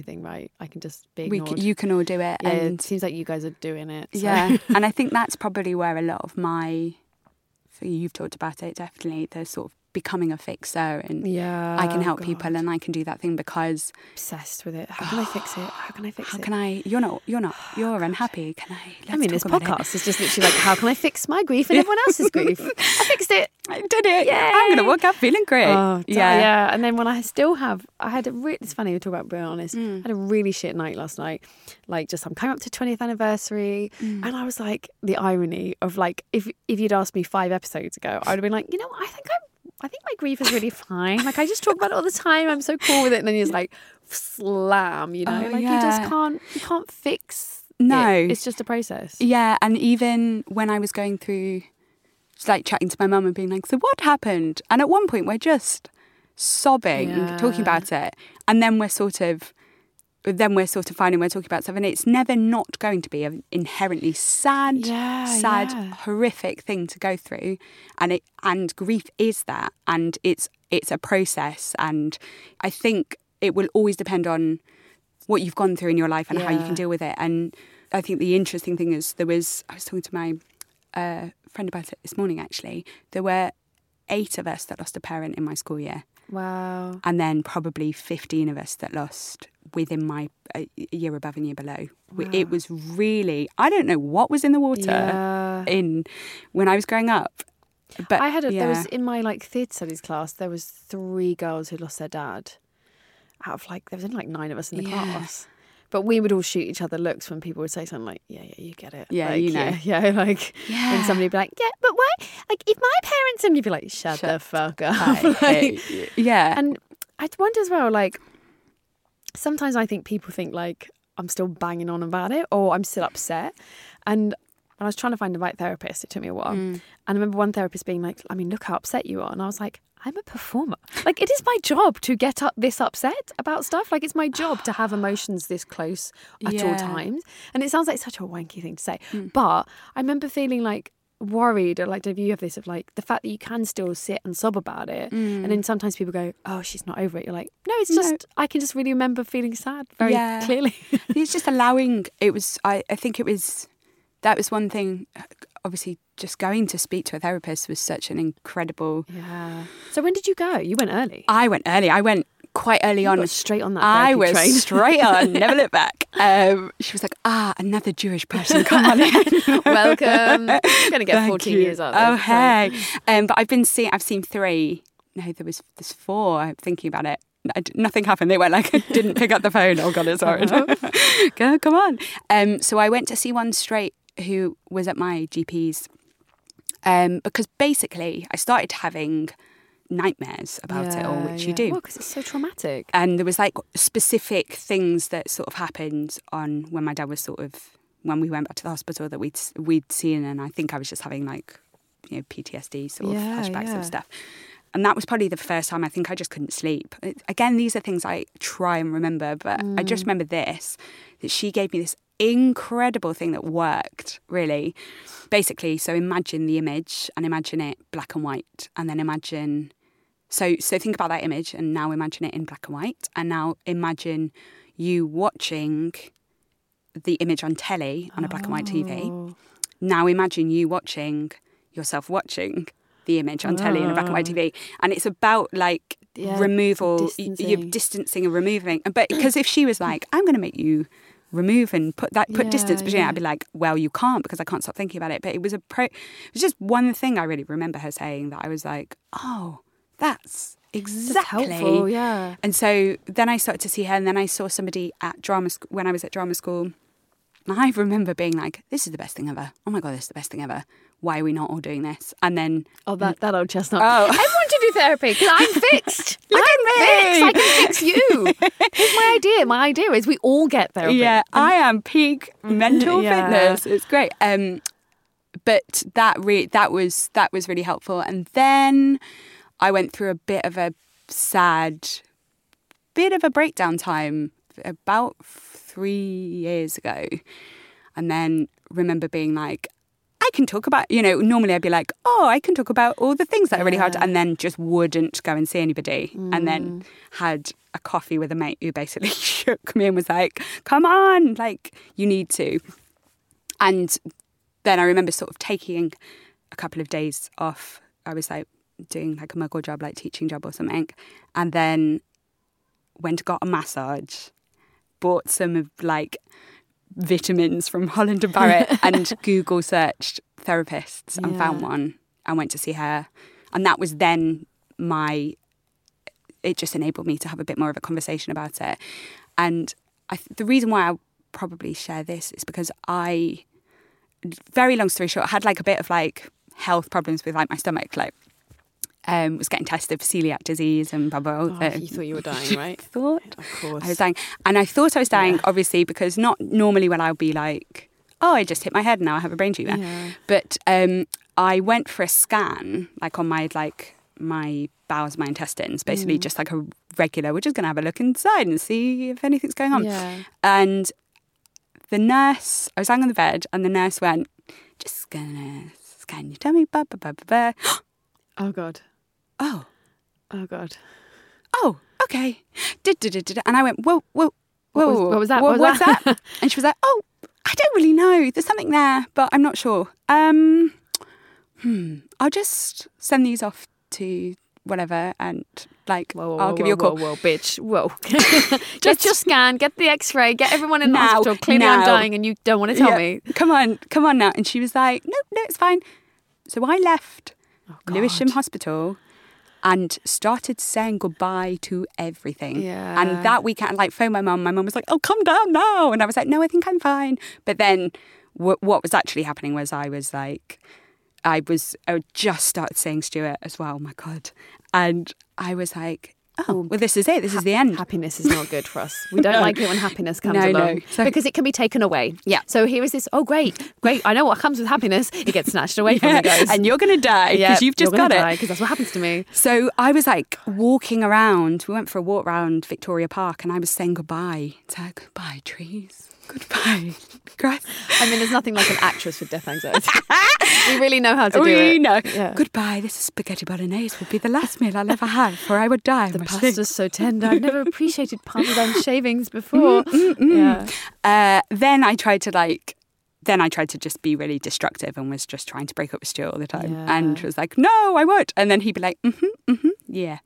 Anything right? I can just be We ignored. c- you can all do it. yeah, and it seems like you guys are doing it. so- Yeah, and I think that's probably where a lot of my, you've talked about it definitely, the sort of becoming a fixer and Yeah, I can help people and I can do that thing because obsessed with it. How can I fix it? How can I fix how it? How can I? You're not. You're not. You're unhappy. Can I? I let's mean, this talk about it. podcast is just literally like, how can I fix my grief and everyone else's grief? I fixed it. I did it. Yeah. I'm gonna walk out feeling great. Oh, yeah. yeah. And then when I still have, I had a really, it's funny we talk about being honest. Mm. I had a really shit night last night. Like, just I'm coming up to 20th anniversary. Mm. And I was like, the irony of like, if if you'd asked me five episodes ago, I would have been like, you know, what, I think I'm, I think my grief is really fine. Like, I just talk about it all the time. I'm so cool with it. And then you're like, slam, you know, Oh, like you just can't, you can't fix. No. it. it's just a process. Yeah, and even when I was going through, just like chatting to my mum and being like, "So what happened?" And at one point, we're just sobbing, talking about it, and then we're sort of, then we're sort of finding we're talking about stuff, and it's never not going to be an inherently sad, Yeah, sad, yeah. horrific thing to go through, and it and grief is that, and it's it's a process, and I think it will always depend on what you've gone through in your life and how you can deal with it. And I think the interesting thing is there was I was talking to my uh, friend about it this morning. Actually, there were eight of us that lost a parent in my school year, Wow. and then probably fifteen of us that lost within my uh, year above and year below. We- It was really I don't know what was in the water Yeah. in when I was growing up. But I had a, yeah. there was in my like theatre studies class there was three girls who lost their dad out of like there was only like nine of us in the Yeah. class but we would all shoot each other looks when people would say something like yeah yeah you get it Yeah, Like, you know. yeah, yeah like Yeah. and somebody would be like yeah but why like if my parents and you'd be like shut, the fuck up Like, yeah, and I wonder as well, like, sometimes I think people think, like, I'm still banging on about it or I'm still upset. And I was trying to find the right therapist. It took me a while. Mm. And I remember one therapist being like, I mean, look how upset you are. And I was like, I'm a performer. Like, it is my job to get up this upset about stuff. Like, it's my job to have emotions this close at all times. And it sounds like such a wanky thing to say. Mm. But I remember feeling like, worried or like do you have this of like the fact that you can still sit and sob about it and then sometimes people go oh she's not over it you're like no it's Mm. No. just i can just really remember feeling sad very Yeah. clearly it's just allowing it was I, I think it was that was one thing obviously just going to speak to a therapist was such an incredible yeah. So when did you go? You went early? I went early. I went quite early You on. straight on that i was train. straight on. Never looked back. Um, she was like ah another jewish person. Come on in. Welcome. You're gonna get Thank 14 you. years out oh hey. um, but i've been seeing i've seen three. No there was there's four. I'm thinking about it. D- Nothing happened. They went like, didn't pick up the phone. Oh God, it's hard. Go, come on. Um, so I went to see one straight who was at my GP's um, because basically I started having nightmares about it all, which you do. well because it's so traumatic And there was like specific things that sort of happened on when my dad was sort of when we went back to the hospital that we'd we'd seen, and I think I was just having like you know PTSD sort of Yeah, flashbacks yeah. of stuff. And that was probably the first time I think I just couldn't sleep. Uh, again, these are things I try and remember, but I just mm. remember this that she gave me this incredible thing that worked really. Basically, so imagine the image and imagine it black and white, and then imagine so so think about that image and now imagine it in black and white and now imagine you watching the image on telly on a black and white Oh. TV. Now imagine you watching yourself watching the image on telly in a black and white TV. And it's about like Oh. Yeah, removal, y- you're distancing. distancing and removing. But because if she was like, I'm going to make you remove and put that put distance Yeah, between it, yeah. I'd be like, well, you can't because I can't stop thinking about it. But it was a pro. It was just one thing I really remember her saying that I was like, oh, that's exactly helpful, yeah. And so then I started to see her, and then I saw somebody at drama sc- when I was at drama school. And I remember being like, "This is the best thing ever! Oh my god, this is the best thing ever! Why are we not all doing this?" And then Oh, that, that old chestnut. Oh. Everyone should do therapy because I'm fixed. Look I'm at me. fixed. I can fix you. Here's my idea. My idea is we all get therapy. Yeah, I am peak mental Yeah. fitness. It's great. Um, but that re- that was that was really helpful. And then I went through a bit of a sad, bit of a breakdown time about three years ago, and then remember being like. I can talk about, you know, normally I'd be like, oh, I can talk about all the things that are really hard, and then just wouldn't go and see anybody. And then mm. had a coffee with a mate who basically shook me and was like, come on, like, you need to. And then I remember sort of taking a couple of days off. I was like doing like a muggle job, like teaching job or something. And then went and got a massage, bought some of like vitamins from Holland and Barrett and Google searched therapists and found one and went to see her. And that was then my, it just enabled me to have a bit more of a conversation about it. And I, the reason why I probably share this is because I, very long story short, had like a bit of like health problems with like my stomach, like um, was getting tested for celiac disease and blah blah. blah. Oh, you thought you were dying, right? thought Of course. I was dying, and I thought I was dying, obviously, because not normally when I'll be like, "Oh, I just hit my head and now I have a brain tumor," Yeah. but um, I went for a scan, like on my like my bowels, my intestines, basically Mm. just like a regular. We're just gonna have a look inside and see if anything's going on. Yeah. And the nurse, I was lying on the bed, and the nurse went, "Just gonna scan your tummy." Blah, blah, blah, blah, blah. Oh God. Oh. Oh God. oh, okay. And I went, whoa, whoa, whoa. What was- what was that? What, What was what's that? and she was like, oh, I don't really know. There's something there, but I'm not sure. Um, hmm. I'll just send these off to whatever and like, Whoa, whoa, I'll whoa, give you a call. Whoa, whoa, bitch. Whoa. get your scan, get the x ray, get everyone in the hospital. Clearly, I'm dying and you don't want to tell Yeah, me. Come on, come on now. And she was like, no, no, it's fine. So I left Oh, Lewisham Hospital and started saying goodbye to everything. Yeah. And that weekend, like, phoned my mum. My mum was like, oh, come down now. And I was like, no, I think I'm fine. But then w- what was actually happening was I was like, I was, I just started saying Stuart as well. Oh my God. And I was like, oh, well, this is it. This is the end. Happiness is not good for us. We don't No. like it when happiness comes No, no. along So- because it can be taken away. Yeah. So here is this. Oh, great, great. I know what comes with happiness. It gets snatched away from you guys. and you're going to die because you've just got it. because that's what happens to me. So I was like walking around. We went for a walk around Victoria Park, and I was saying goodbye. It's like goodbye trees, goodbye grass. I mean, there's nothing like an actress with death anxiety. we really know how to do we it. know. Yeah. Goodbye. This is spaghetti bolognese. Will be the last meal I'll ever have, for I would die. The pasta's so tender. I've never appreciated parmesan shavings before. Yeah. Uh, then I tried to like. Then I tried to just be really destructive and was just trying to break up with Stuart all the time, and Yeah. was like, "No, I won't." And then he'd be like, "Mm-hmm, mm-hmm, yeah."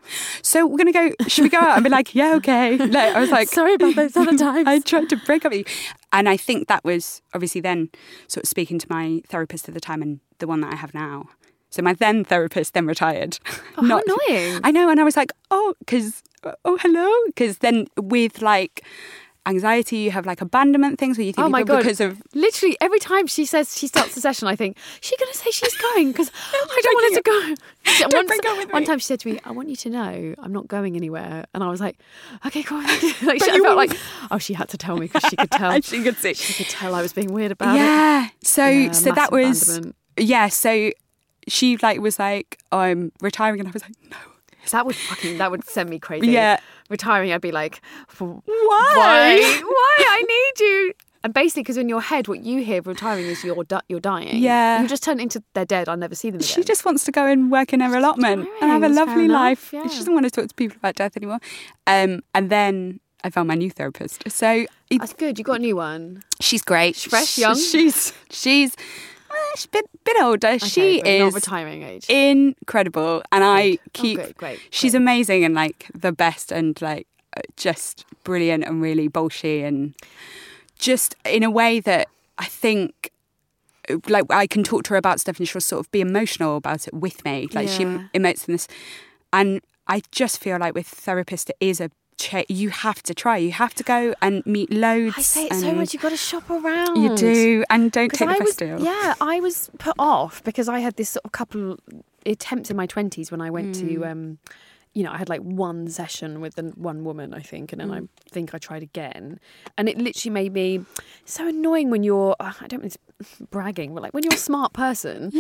So we're gonna go. Should we go out? I'd be like, "Yeah, okay." Like, I was like, Sorry about those other times. I tried to break up with you, and I think that was obviously then sort of speaking to my therapist at the time and the one that I have now. So my then therapist then retired. Oh, how annoying. I know, and I was like, oh, because oh hello, because then with like anxiety, you have like abandonment things where you think Oh my god! because of literally every time she says she starts the session, I think she's going to say she's going because I don't want her to go. She- Don't one, break up with one me. time she said to me, "I want you to know I'm not going anywhere," and I was like, "Okay, cool." like, she, I felt like, oh, she had to tell me because she could tell. she could see. She could tell I was being weird about it. yeah. So Yeah, so that was yeah. So she like was like, oh, I'm retiring, and I was like, no. That would fucking that would send me crazy. Yeah. retiring, I'd be like, "Why? Why? Why? I need you." And basically, because in your head, what you hear retiring is you're di- you're dying. Yeah. You just turn into they're dead. I'll never see them again. She just wants to go and work in her allotment and have a lovely life. yeah. She doesn't want to talk to people about death anymore. Um, and then I found my new therapist. So it, That's good. You got a new one. she's great. fresh, young? She's she's, she's a bit, bit older. she Okay, not is retiring age. incredible, and I keep. good, great, she's great. amazing and like the best, and like uh, just brilliant and really bolshy, and just in a way that I think. uh, Like I can talk to her about stuff and she'll sort of be emotional about it with me. Like she emotes in this, and I just feel like with therapists it is a cha- you have to try. You have to go and meet loads. I say it so much. You've got to shop around. You do, and don't take the I best deal. yeah, I was put off because I had this sort of couple attempts in my twenties when I went Hmm. to, um, you know, I had like one session with the one woman, I think, and then Hmm. I think I tried again, and it literally made me so annoying when you're. uh, I don't mean bragging, but like when you're a smart person.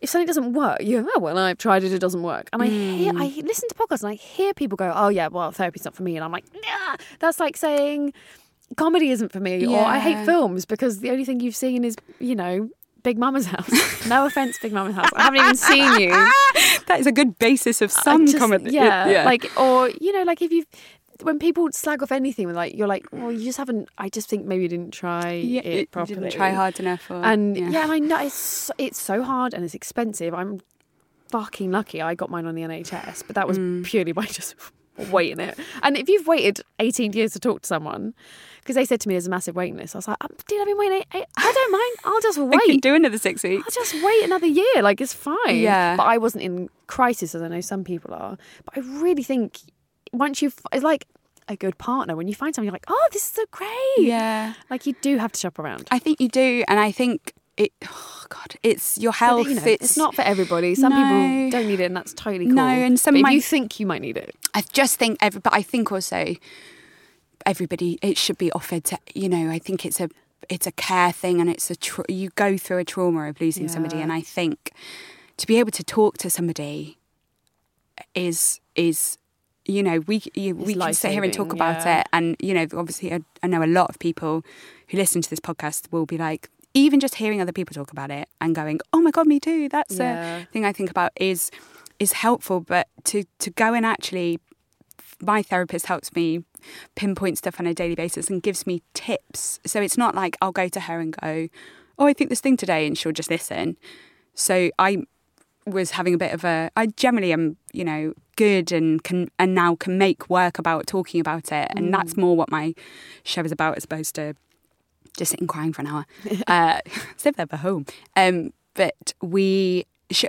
If something doesn't work, you go, oh, well, I've tried it, it doesn't work. And I hear, Hmm. I listen to podcasts and I hear people go, oh, yeah, well, therapy's not for me. And I'm like, nah, that's like saying comedy isn't for me or I hate Yeah. films because the only thing you've seen is, you know, Big Mama's house. no offense, Big Mama's house. I haven't even seen you. that is a good basis of I some just- comedy. Yeah, like or you know, like if you when people slag off anything, like you're like, well, you just haven't. I just think maybe you didn't try yeah, it you properly. didn't try hard enough. Or, And yeah. and I know it's it's so hard and it's expensive. I'm fucking lucky. I got mine on the NHS, but that was Mm. purely by just waiting it. And if you've waited 18 years to talk to someone, because they said to me there's a massive waiting list, I was like, um, dude, I've been waiting. Eight, eight, I don't mind. I'll just I wait. can do another six weeks. I'll just wait another year. Like it's fine. Yeah. But I wasn't in crisis as I know some people are. But I really think once you, it's like a good partner. When you find someone, you're like, oh, this is so great. Yeah, Like you do have to shop around. I think you do, and I think it. Oh God, it's your But, health. you know, it's, it's, not for everybody. Some No. people don't need it, and that's totally cool. No, and some but might- you think you might need it, I just think every, but I think also everybody it should be offered to. You know, I think it's a it's a care thing, and it's a tra- you go through a trauma of losing somebody, and I think to be able to talk to somebody is is you know we you, we can sit here and talk about yeah. it, and you know obviously I, I know a lot of people who listen to this podcast will be like. Even just hearing other people talk about it and going, "Oh my god, me too." That's Yeah. a thing I think about is is helpful. But to to go and actually my therapist helps me pinpoint stuff on a daily basis and gives me tips. So it's not like I'll go to her and go, "Oh, I think this thing today," and she'll just listen. So I was having a bit of a. I generally am, you know, good and can and now can make work about talking about it, and that's more what my show is about, as opposed to just sitting crying for an hour. uh, sit there for home. Um, but we.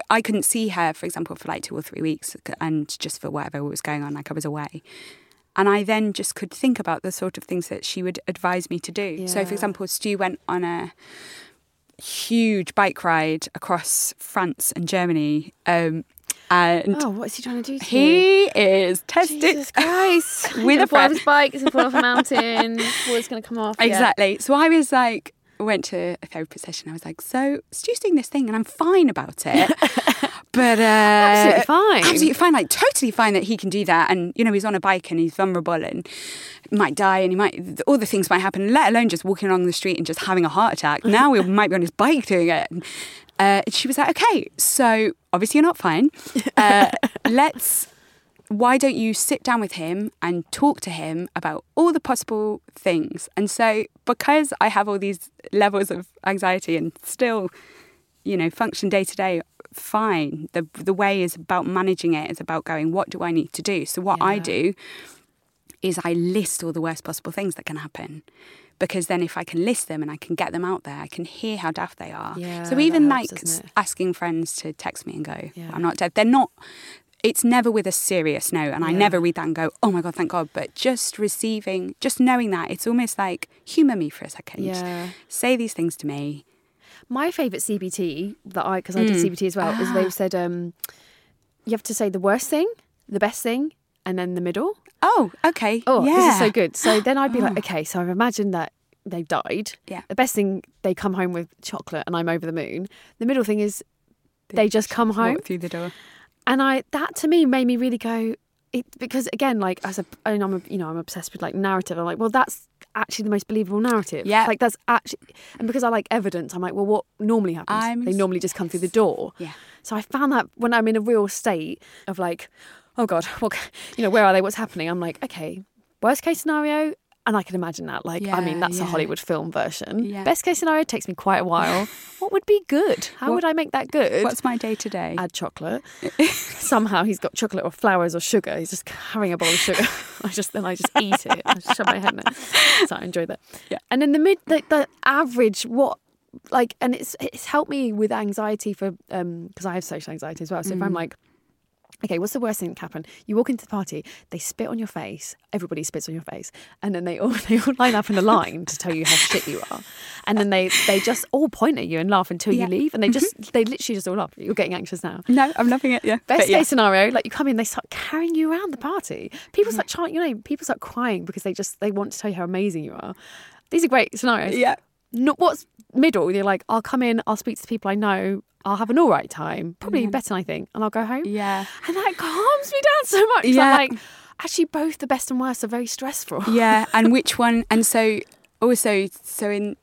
I couldn't see her, for example, for like two or three weeks, and just for whatever was going on, like I was away. And I then just could think about the sort of things that she would advise me to do. So, for example, Stu went on a huge bike ride across France and Germany. Um, and oh, what is he trying to do? To you? he is tested Jesus Christ! with a friend. his bike. He's fall off a mountain. Water's gonna come off. yeah. Exactly. So I was like, went to a therapy session. I was like, so Stu's doing this thing and I'm fine about it. but uh, Absolutely fine. Absolutely fine. Like totally fine that he can do that. And, you know, he's on a bike and he's vulnerable and might die and he might, all the things might happen, let alone just walking along the street and just having a heart attack. Now we might be on his bike doing it. And, uh, she was like, okay, so obviously you're not fine. Uh, let's why don't you sit down with him and talk to him about all the possible things? And so, because I have all these levels of anxiety and still, you know, function day to day fine, the the way is about managing it. It's about going, what do I need to do? So, what I do is I list all the worst possible things that can happen. Because then, if I can list them and I can get them out there, I can hear how daft they are. Yeah, so even helps, like asking friends to text me and go, Yeah. "I'm not dead." They're not. It's never with a serious note, and I never read that and go, "Oh my god, thank God." But just receiving, just knowing that, it's almost like humour me for a second. Yeah. Say these things to me. My favourite CBT that I, because I did Mm. CBT as well, is they've said um, you have to say the worst thing, the best thing, and then the middle. Oh, okay. Oh, yeah. this is so good. So then I'd be like, okay, so I've imagined that they've died. Yeah. The best thing, they come home with chocolate and I'm over the moon. The middle thing is they just come Walk home. through the door. And I that to me made me really go it, because again, like as a and I'm a, you know I'm obsessed with like narrative. I'm like, well, that's actually the most believable narrative. Yeah. like that's actually, and because I like evidence, I'm like, well, what normally happens? I'm they normally just come through the door. Yeah. So I found that when I'm in a real state of like, oh god, what, you know, where are they? What's happening? I'm like, okay, worst case scenario. And I can imagine that. Like, I mean, Yeah, that's a. Hollywood film version. Yeah. Best case scenario takes me quite a while. what would be good? How What- would I make that good? What's my day to day? add chocolate. Somehow he's got chocolate or flowers or sugar. He's just carrying a bowl of sugar. I just then I just eat it. I just shove my head in it. So I enjoy that. Yeah. And then the mid the, the average what like and it's it's helped me with anxiety for um because I have social anxiety as well. So if I'm like Okay, what's the worst thing that can happen? You walk into the party, they spit on your face. Everybody spits on your face, and then they all they all line up in a line to tell you how shit you are, and then they they just all point at you and laugh until Yeah. you leave, and they mm-hmm. just they literally just all laugh. You're getting anxious now. no, I'm loving it. Yeah. Best yeah. case scenario, like you come in, they start carrying you around the party. People mm-hmm. start chanting your name. People start crying because they just they want to tell you how amazing you are. These are great scenarios. Yeah. Not what's middle. You're like, I'll come in, I'll speak to the people I know, I'll have an all right time, probably better than I think, and I'll go home. Yeah. and that calms me down so much. Yeah. I'm like, actually, both the best and worst are very stressful. yeah, and which one? And so also, so in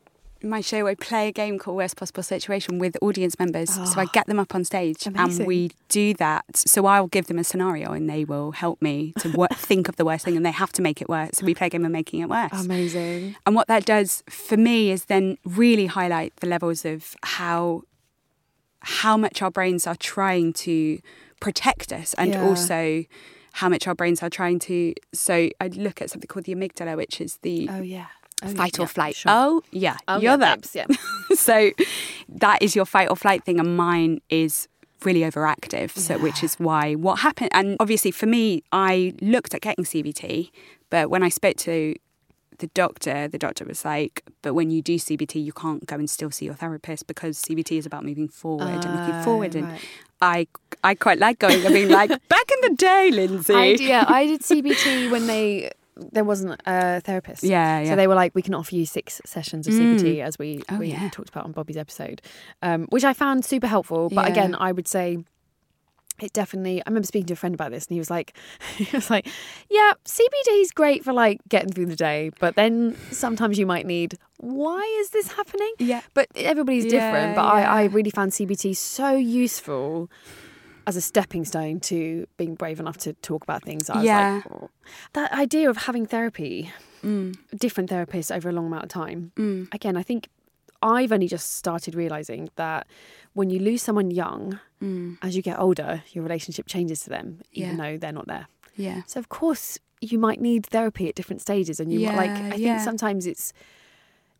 my show, I play a game called Worst Possible Situation with audience members. So I get them up on stage, and Ah, we do that. So I'll give them a scenario, and they will help me to wo- think of the worst thing, and they have to make it worse. So we play a game of making it worse. Amazing. And what that does for me is then really highlight the levels of how how much our brains are trying to protect us and Yeah. also how much our brains are trying to so I look at something called the amygdala which is the Oh yeah. Oh, yeah, fight or flight. sure. Oh yeah, Oh, you're yeah, that. babes, yeah. so that is your fight or flight thing and mine is really overactive so which is why what happened and obviously for me I looked at getting CBT but when I spoke to the doctor the doctor was like but when you do CBT you can't go and still see your therapist because CBT is about moving forward and looking Ah, forward and right. I I quite like going I mean, like back in the day Lindsay I, yeah, I did CBT when they there wasn't a therapist. Yeah, yeah. So they were like, we can offer you six sessions of CBT, as we, Oh, we yeah. talked about on Bobby's episode, um, which I found super helpful. But Yeah. again, I would say it definitely. I remember speaking to a friend about this, and he was like, he was like, yeah, CBT is great for like getting through the day, but then sometimes you might need. Why is this happening? Yeah. But everybody's different. Yeah, But I, I really found CBT so useful as a stepping stone to being brave enough to talk about things. I was Yeah. like, "Oh." that idea of having therapy, mm. different therapists over a long amount of time. Mm. Again, I think I've only just started realizing that when you lose someone young, mm. as you get older, your relationship changes to them, even Yeah. though they're not there. yeah So of course you might need therapy at different stages, and you might like. Yeah, I think yeah. sometimes it's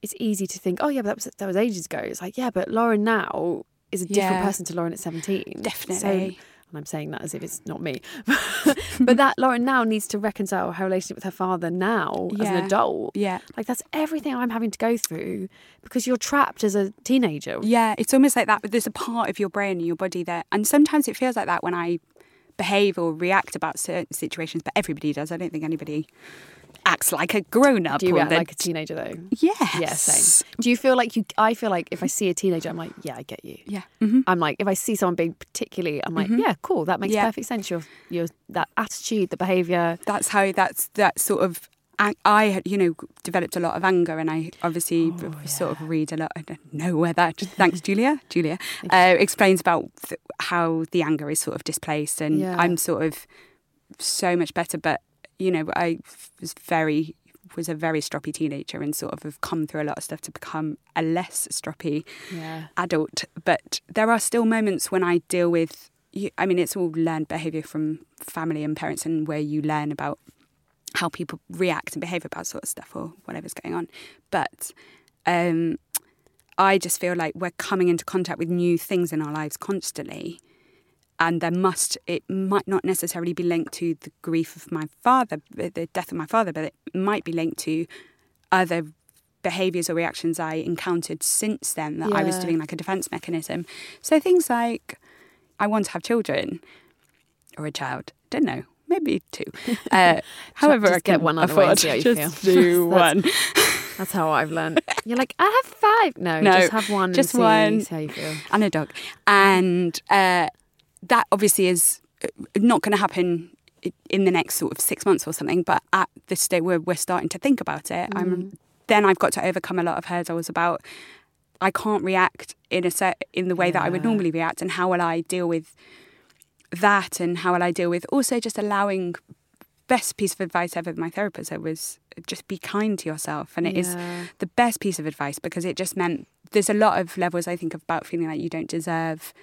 it's easy to think, oh yeah, but that was that was ages ago. It's like yeah, but Lauren now is a different Yeah. person to Lauren at seventeen. So, Definitely. and I'm saying that as if it's not me, but that Lauren now needs to reconcile her relationship with her father now as an adult. Yeah. like that's everything I'm having to go through because you're trapped as a teenager. Yeah, it's almost like that. But there's a part of your brain and your body that, and sometimes it feels like that when I behave or react about certain situations. But everybody does. I don't think anybody acts like a grown up. Do you react like a teenager though? Yes. Yeah, same. Do you feel like you? I feel like if I see a teenager, I'm like, yeah, I get you. Yeah. Mm-hmm. I'm like, if I see someone being particularly, I'm like, yeah, cool, that makes Yeah. perfect sense. Your, your that attitude, the behaviour. That's how. That's that sort of. I, you know, developed a lot of anger, and I obviously Oh, sort of read a lot. I don't know where that. Thanks, Julia. Julia uh, explains about th- how the anger is sort of displaced, and Yeah. I'm sort of so much better. But you know, I was very was a very stroppy teenager, and sort of have come through a lot of stuff to become a less stroppy Yeah. adult. But there are still moments when I deal with. I mean, it's all learned behaviour from family and parents, and where you learn about how people react and behave about sort of stuff or whatever's going on. But um, I just feel like we're coming into contact with new things in our lives constantly. And there must, it might not necessarily be linked to the grief of my father, the death of my father, but it might be linked to other behaviours or reactions I encountered since then that I was doing like a defence mechanism. So things like, I want to have children or a child, don't know, maybe two. Uh, however, just I get one other way and afford just do That's- one. That's how I've learned. You're like, I have five. No, No, just have one. just see, one. See how you feel. and a dog. And uh, that obviously is uh, not going to happen in the next sort of six months or something. But at this stage where we're starting to think about it, I'm then I've got to overcome a lot of hurdles about I can't react in a set in the way that I would normally react, and how will I deal with that, and how will I deal with also just allowing. Best piece of advice ever my therapist said was just be kind to yourself, and it is Yeah. the best piece of advice because it just meant there's a lot of levels I think about feeling like you don't deserve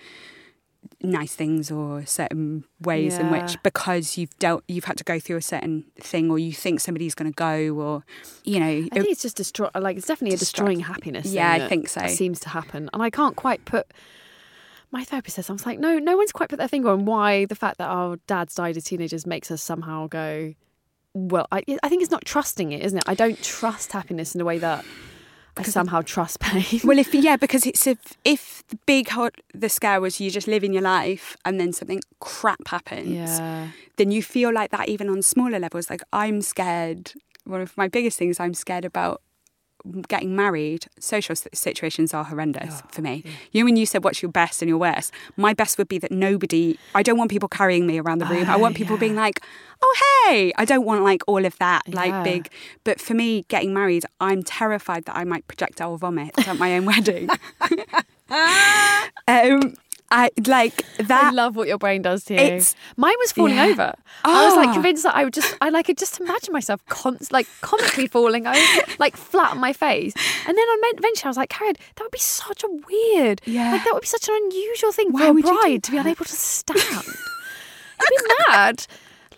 nice things or certain ways in which because you've dealt you've had to go through a certain thing or you think somebody's going to go or you know I think it's just destroy. Like it's definitely a destroying happiness. Yeah, I think so. It seems to happen, and I can't quite put. My therapist says I was like, no, no one's quite put their finger on why the fact that our dads died as teenagers makes us somehow go. Well, I, I think it's not trusting it, isn't it? I don't trust happiness in the way that I somehow trust pain. well if yeah because it's if if the big hot the scare was you just living your life and then something crap happens yeah, then you feel like that even on smaller levels like i'm scared one of my biggest things i'm scared about getting married social situations are horrendous for me. you know when you said what's your best and your worst. My best would be that nobody i don't want people carrying me around the room. I want people being like oh hey! I don't want like all of that like Yeah. big. But for me getting married i'm terrified that i might projectile vomit at my own wedding. Um i like that I love what your brain does to you. It's- Mine was falling yeah. over. I was like Ah. convinced that I would just, I like could just imagine myself con- like comically falling over, like flat on my face. And then on eventually I was like, Cariad, that would be such a weird, Yeah. like that would be such an unusual thing Why for a bride to be unable to stand. You'd be mad.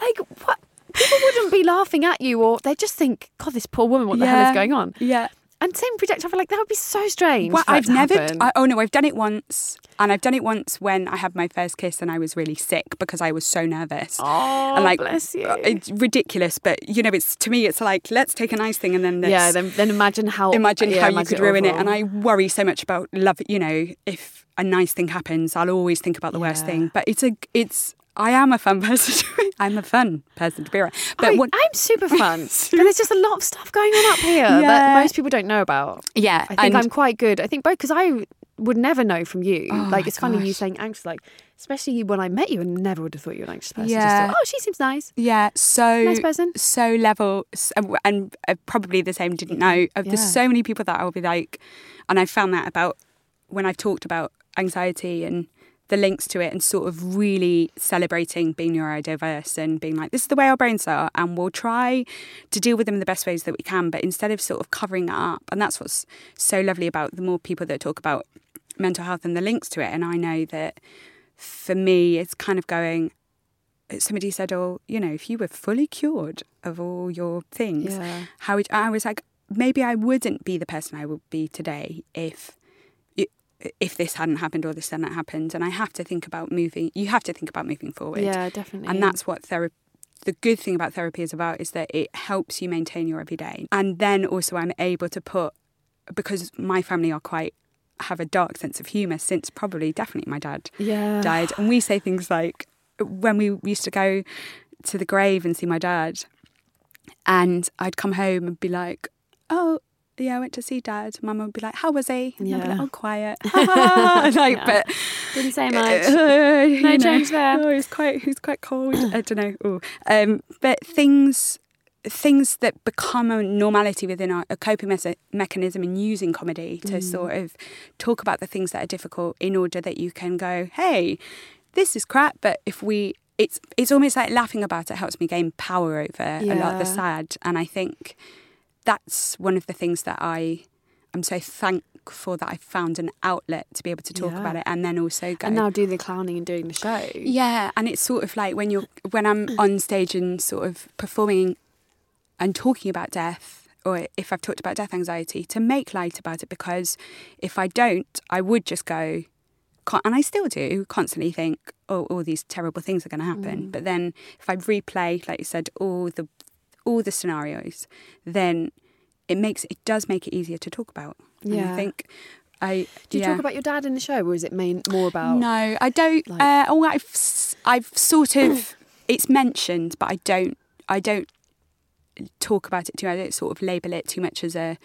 Like what? People wouldn't be laughing at you, or they just think, God, this poor woman, what the hell is going on? yeah And same projectile, I feel like that would be so strange. Well, I've never. I, oh no, I've done it once, and I've done it once when I had my first kiss and I was really sick because I was so nervous. Oh, and like, bless you. uh, It's ridiculous, but you know, it's to me, it's like let's take a nice thing and then let's yeah, then, then imagine how imagine yeah, how you imagine could ruin it. And I worry so much about love. You know, if a nice thing happens, I'll always think about the worst thing. But it's a, it's. I am a fun person. I'm a fun person to be around. But I, what, I'm super fun, but there's just a lot of stuff going on up here that most people don't know about. yeah, I think and- I'm quite good. I think both because I would never know from you. Oh like it's funny you saying anxious, like especially when I met you, I never would have thought you were an anxious person. Just Yeah. thought, oh, she seems nice. Yeah, so Nice person. so level, and uh, probably the same. Didn't know. Uh, There's so many people that I'll be like, and I found that about when I've talked about anxiety and the links to it, and sort of really celebrating being neurodiverse and being like, this is the way our brains are, and we'll try to deal with them in the best ways that we can. But instead of sort of covering that up, and that's what's so lovely about the more people that talk about mental health and the links to it, and I know that for me, it's kind of going somebody said, "Oh, you know, if you were fully cured of all your things, Yeah. how would?" I was like, maybe I wouldn't be the person I would be today if if this hadn't happened or this hadn't happened. And I have to think about moving. You have to think about moving forward. Yeah, definitely. And that's what therapy. The good thing about therapy is about is that it helps you maintain your everyday. And then also, I'm able to put because my family are quite have a dark sense of humour since probably definitely my dad yeah. died. And we say things like when we used to go to the grave and see my dad, and I'd come home and be like, "Oh, yeah, I went to see dad." Mum would be like, "How was he?" And I'd be like, Yeah. "Oh, quiet." like, Yeah. but Didn't say much. uh, No change there. Oh, he's quite, he's quite cold. I don't know. Ooh. Um, but things, things that become a normality within our, a coping mes- mechanism in using comedy to Mm. sort of talk about the things that are difficult in order that you can go, hey, this is crap. But if we, it's it's almost like laughing about it helps me gain power over a lot of the sad, and I think that's one of the things that I. I'm so thankful that I found an outlet to be able to talk Yeah. about it, and then also go. And now do the clowning and doing the show. Yeah, and it's sort of like when you're when I'm on stage and sort of performing and talking about death, or if I've talked about death anxiety, to make light about it because if I don't, I would just go, and I still do constantly think, oh, all these terrible things are going to happen. Mm. But then if I replay, like you said, all the all the scenarios, then it makes it does make it easier to talk about. And Yeah. I think I Do you yeah. talk about your dad in the show, or is it main more about? No, I don't. like- uh, oh, I've I've sort of it's mentioned, but I don't I don't talk about it too. I don't sort of label it too much as a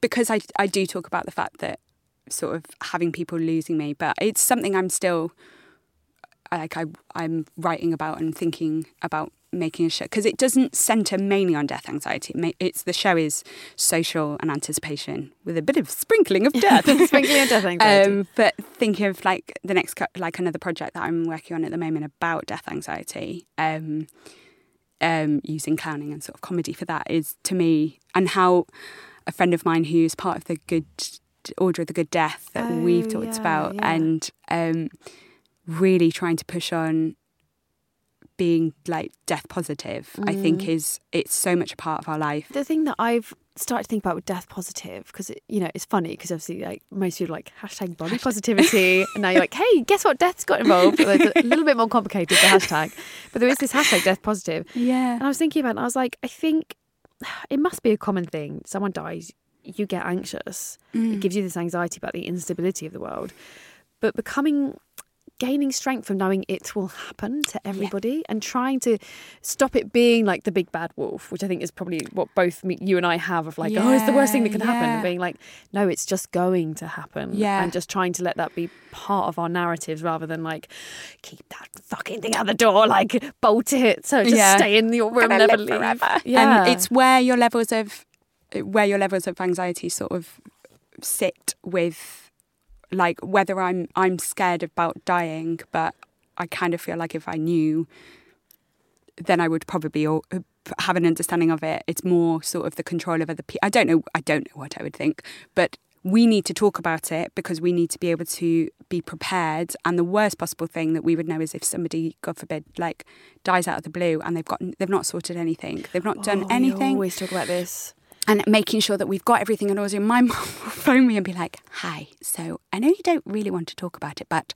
because I I do talk about the fact that sort of having people losing me, but it's something I'm still like I I'm writing about and thinking about making a show because it doesn't center mainly on death anxiety. It's the show is social and anticipation with a bit of sprinkling of death. Sprinkling of death anxiety. Um, but thinking of like the next like another project that I'm working on at the moment about death anxiety. Um, um, using clowning and sort of comedy for that is to me, and how a friend of mine who's part of the good order of the good death that Oh, we've talked yeah, about, yeah. and um, really trying to push on being like death positive. I think Mm. is it's so much a part of our life. the thing that I've started to think about with death positive because you know it's funny because obviously like most people are like hashtag body positivity and now you're like hey guess what death's got involved Although it's a little bit more complicated the hashtag but there is this hashtag death positive Yeah. and I was thinking about it and I was like I think it must be a common thing someone dies you get anxious it gives you this anxiety about the instability of the world but becoming gaining strength from knowing it will happen to everybody and trying to stop it being like the big bad wolf which i think is probably what both me, you and i have of like oh it's the worst thing that Yeah, can happen and being like no it's just going to happen Yeah. and just trying to let that be part of our narratives rather than like keep that fucking thing out the door like bolt it so just Yeah. stay in your room never leave forever. yeah And it's where your levels of where your levels of anxiety sort of sit with like whether I'm I'm scared about dying, but I kind of feel like if I knew then I would probably have an understanding of it. It's more sort of the control of other people. I don't know. I don't know what I would think, but we need to talk about it because we need to be able to be prepared. And the worst possible thing that we would know is if somebody, God forbid, like dies out of the blue and they've got they've not sorted anything, they've not done oh, anything. we always talk about this and making sure that we've got everything in order. My mum will phone me and be like, "Hi, so I know you don't really want to talk about it, but."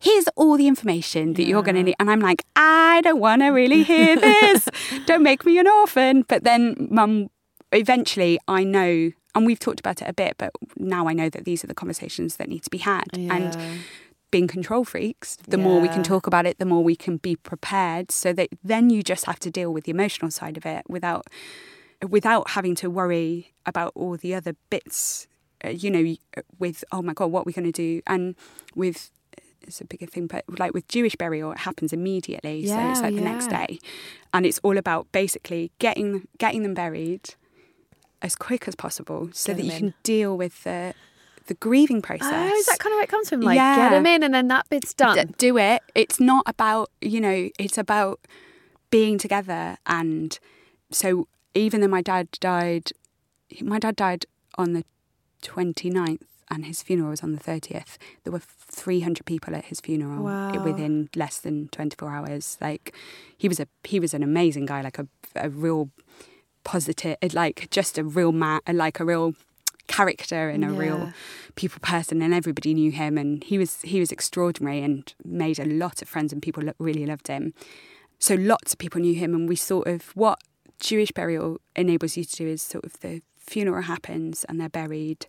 Here's all the information that you're going to need. And I'm like, I don't want to really hear this. don't make me an orphan. But then, mum, eventually I know, and we've talked about it a bit, but now I know that these are the conversations that need to be had. And being control freaks, the more we can talk about it, the more we can be prepared. So that then you just have to deal with the emotional side of it without without having to worry about all the other bits. Uh, you know, with oh my god, what are we going to do? And with it's a bigger thing, but like with Jewish burial, it happens immediately. so it's Yeah, like the next day, and it's all about basically getting getting them buried as quick as possible, so Get that you them can deal with the the grieving process. Oh, is that kind of where it comes from? Like, Yeah. get them in and then that bit's done. D- do it. It's not about, you know, it's about being together. And so even though my dad died, my dad died on the 29th and his funeral was on the 30th, there were 300 people at his funeral Wow. within less than 24 hours. Like he was a, he was an amazing guy, like a, a real positive, eh, like just a real man, eh, like a real character and a Yeah. real people person and everybody knew him and he was he was extraordinary and made a lot of friends and people really loved him so lots of people knew him and we sort of what jewish burial enables you to do is sort of the funeral happens and they're buried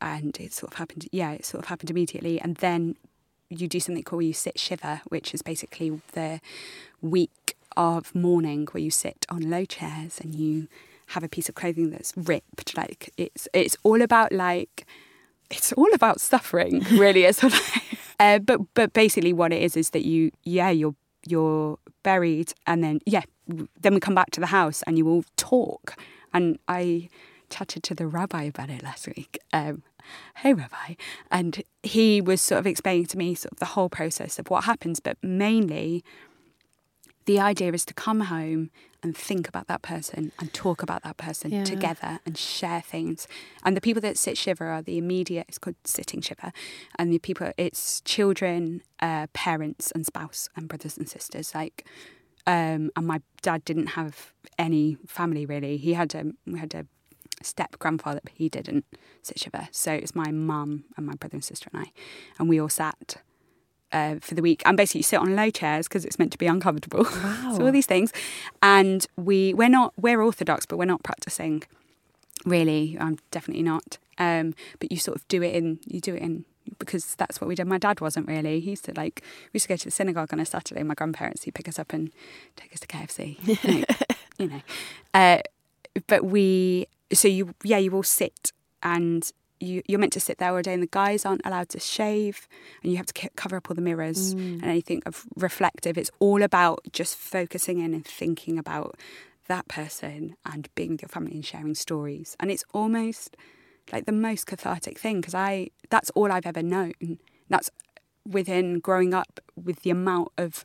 and it sort of happened yeah it sort of happened immediately. And then you do something called you sit shiva which is basically the week of mourning where you sit on low chairs and you have a piece of clothing that's ripped. Like it's it's all about like it's all about suffering really. Like, uh, but but basically what it is is that you yeah you're you're buried and then yeah then we come back to the house and you all talk. And i chatted to the rabbi about it last week. Um, hey rabbi. And he was sort of explaining to me sort of the whole process of what happens but mainly the idea is to come home and think about that person and talk about that person Yeah. together and share things. And the people that sit shiva are the immediate, it's called sitting shiva. And the people, it's children, uh, parents, and spouse, and brothers and sisters. Like, um, and my dad didn't have any family really. He had a, we had a step grandfather, but he didn't sit shiva. So it's my mum and my brother and sister and I. And we all sat uh, for the week and basically you sit on low chairs because it's meant to be uncomfortable. Wow. so all these things, and we we're not we're orthodox, but we're not practicing. Really, I'm definitely not. Um, but you sort of do it in you do it in because that's what we did. My dad wasn't really. He used to like we used to go to the synagogue on a Saturday. My grandparents he'd pick us up and take us to KFC. You know, you know. Uh, but we so you yeah you all sit and you, you're meant to sit there all day, and the guys aren't allowed to shave, and you have to cover up all the mirrors mm. and anything of reflective. It's all about just focusing in and thinking about that person and being with your family and sharing stories. And it's almost like the most cathartic thing because I that's all I've ever known. That's within growing up with the amount of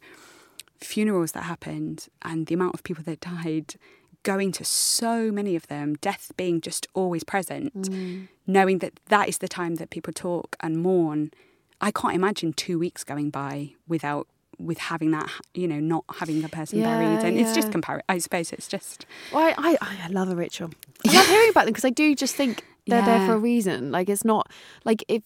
funerals that happened and the amount of people that died going to so many of them death being just always present mm. knowing that that is the time that people talk and mourn i can't imagine two weeks going by without with having that you know not having a person Yeah, buried and it's just yeah. compar i suppose it's just Well, I, I, I love a ritual. I love hearing about them because I do just think they're there for a reason. Like it's not like if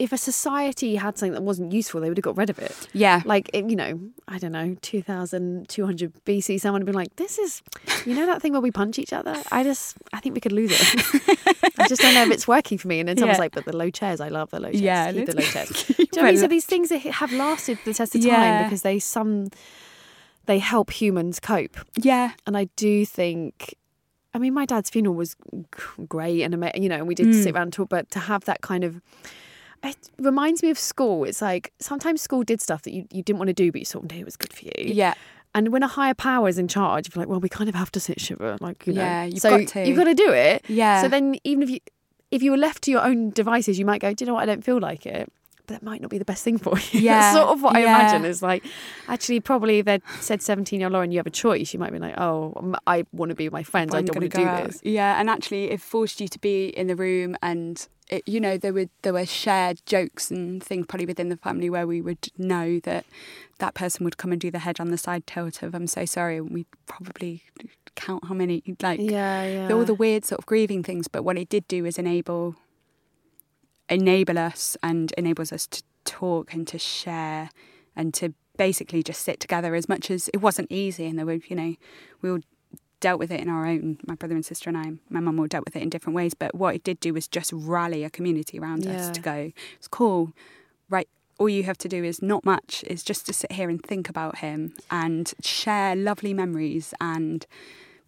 if a society had something that wasn't useful, they would have got rid of it. yeah Like you know, I don't know, two thousand two hundred BC, someone would be like, "This is, you know, that thing where we punch each other." I just, I think we could lose it. I just don't know if it's working for me. And then someone's Yeah. like, "But the low chairs, I love the low chairs. Yeah, keep the low chairs." Do you know what I mean? So these things that have lasted the test of time Yeah. because they some they help humans cope. yeah And I do think, I mean, my dad's funeral was great and ama- you know, and we did mm. sit around and talk, but to have that kind of, it reminds me of school. It's like sometimes school did stuff that you, you didn't want to do, but you sort of knew it was good for you. yeah And when a higher power is in charge, you're like, well, we kind of have to sit shiva, like you know. Yeah, you've so got to. you've got to do it. Yeah. So then, even if you if you were left to your own devices, you might go, do you know what? I don't feel like it. But that might not be the best thing for you. Yeah, That's sort of what I imagine is like, actually, probably if they'd said 17 year old Lauren, you have a choice, you might be like, oh, I want to be with my friends. I don't want to do out. this. Yeah, and actually, it forced you to be in the room, and it, you know there were there were shared jokes and things probably within the family where we would know that that person would come and do the head on the side tilt of "I'm so sorry," and we'd probably count how many like Yeah, yeah. all the weird sort of grieving things. But what it did do is enable enable us and enables us to talk and to share and to basically just sit together as much as it wasn't easy and there were you know we all dealt with it in our own my brother and sister and I my mum all dealt with it in different ways but what it did do was just rally a community around us to go it's cool. Right all you have to do is not much is just to sit here and think about him and share lovely memories. And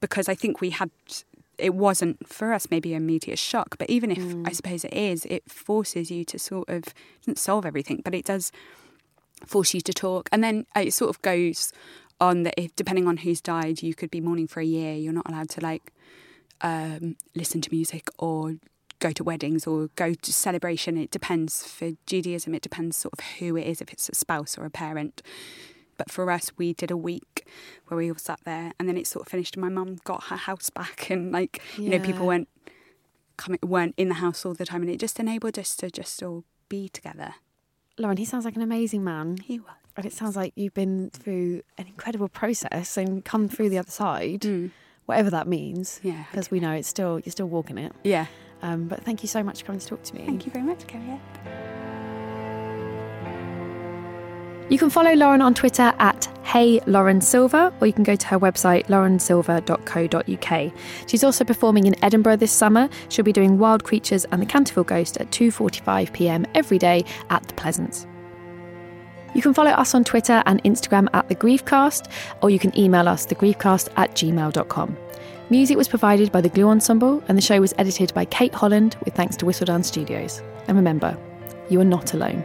because I think we had it wasn't for us maybe an immediate shock, but even if I mm. suppose it is, it forces you to sort of it doesn't solve everything, but it does force you to talk, and then it sort of goes on that if depending on who's died, you could be mourning for a year. You're not allowed to like um, listen to music or go to weddings or go to celebration. It depends for Judaism. It depends sort of who it is, if it's a spouse or a parent. But for us, we did a week where we all sat there, and then it sort of finished. And my mum got her house back, and like you know, people Yeah. weren't coming, weren't in the house all the time, and it just enabled us to just all be together. Lauren, he sounds like an amazing man. He was. And it sounds like you've been through an incredible process and come through the other side, whatever that means. Mm. Yeah, Because we know it's still, you're still walking it. Yeah. Um, but thank you so much for coming to talk to me. Thank you very much, Cariad. You can follow Lauren on Twitter at Hey Lauren Silver, or you can go to her website laurensilver.co.uk. She's also performing in Edinburgh this summer. She'll be doing Wild Creatures and the Canterville Ghost at 2:45 p.m. every day at the Pleasance. You can follow us on Twitter and Instagram at the Griefcast, or you can email us thegriefcast at gmail.com. Music was provided by the Glue Ensemble, and the show was edited by Kate Holland with thanks to Whistledown Studios. And remember, you are not alone.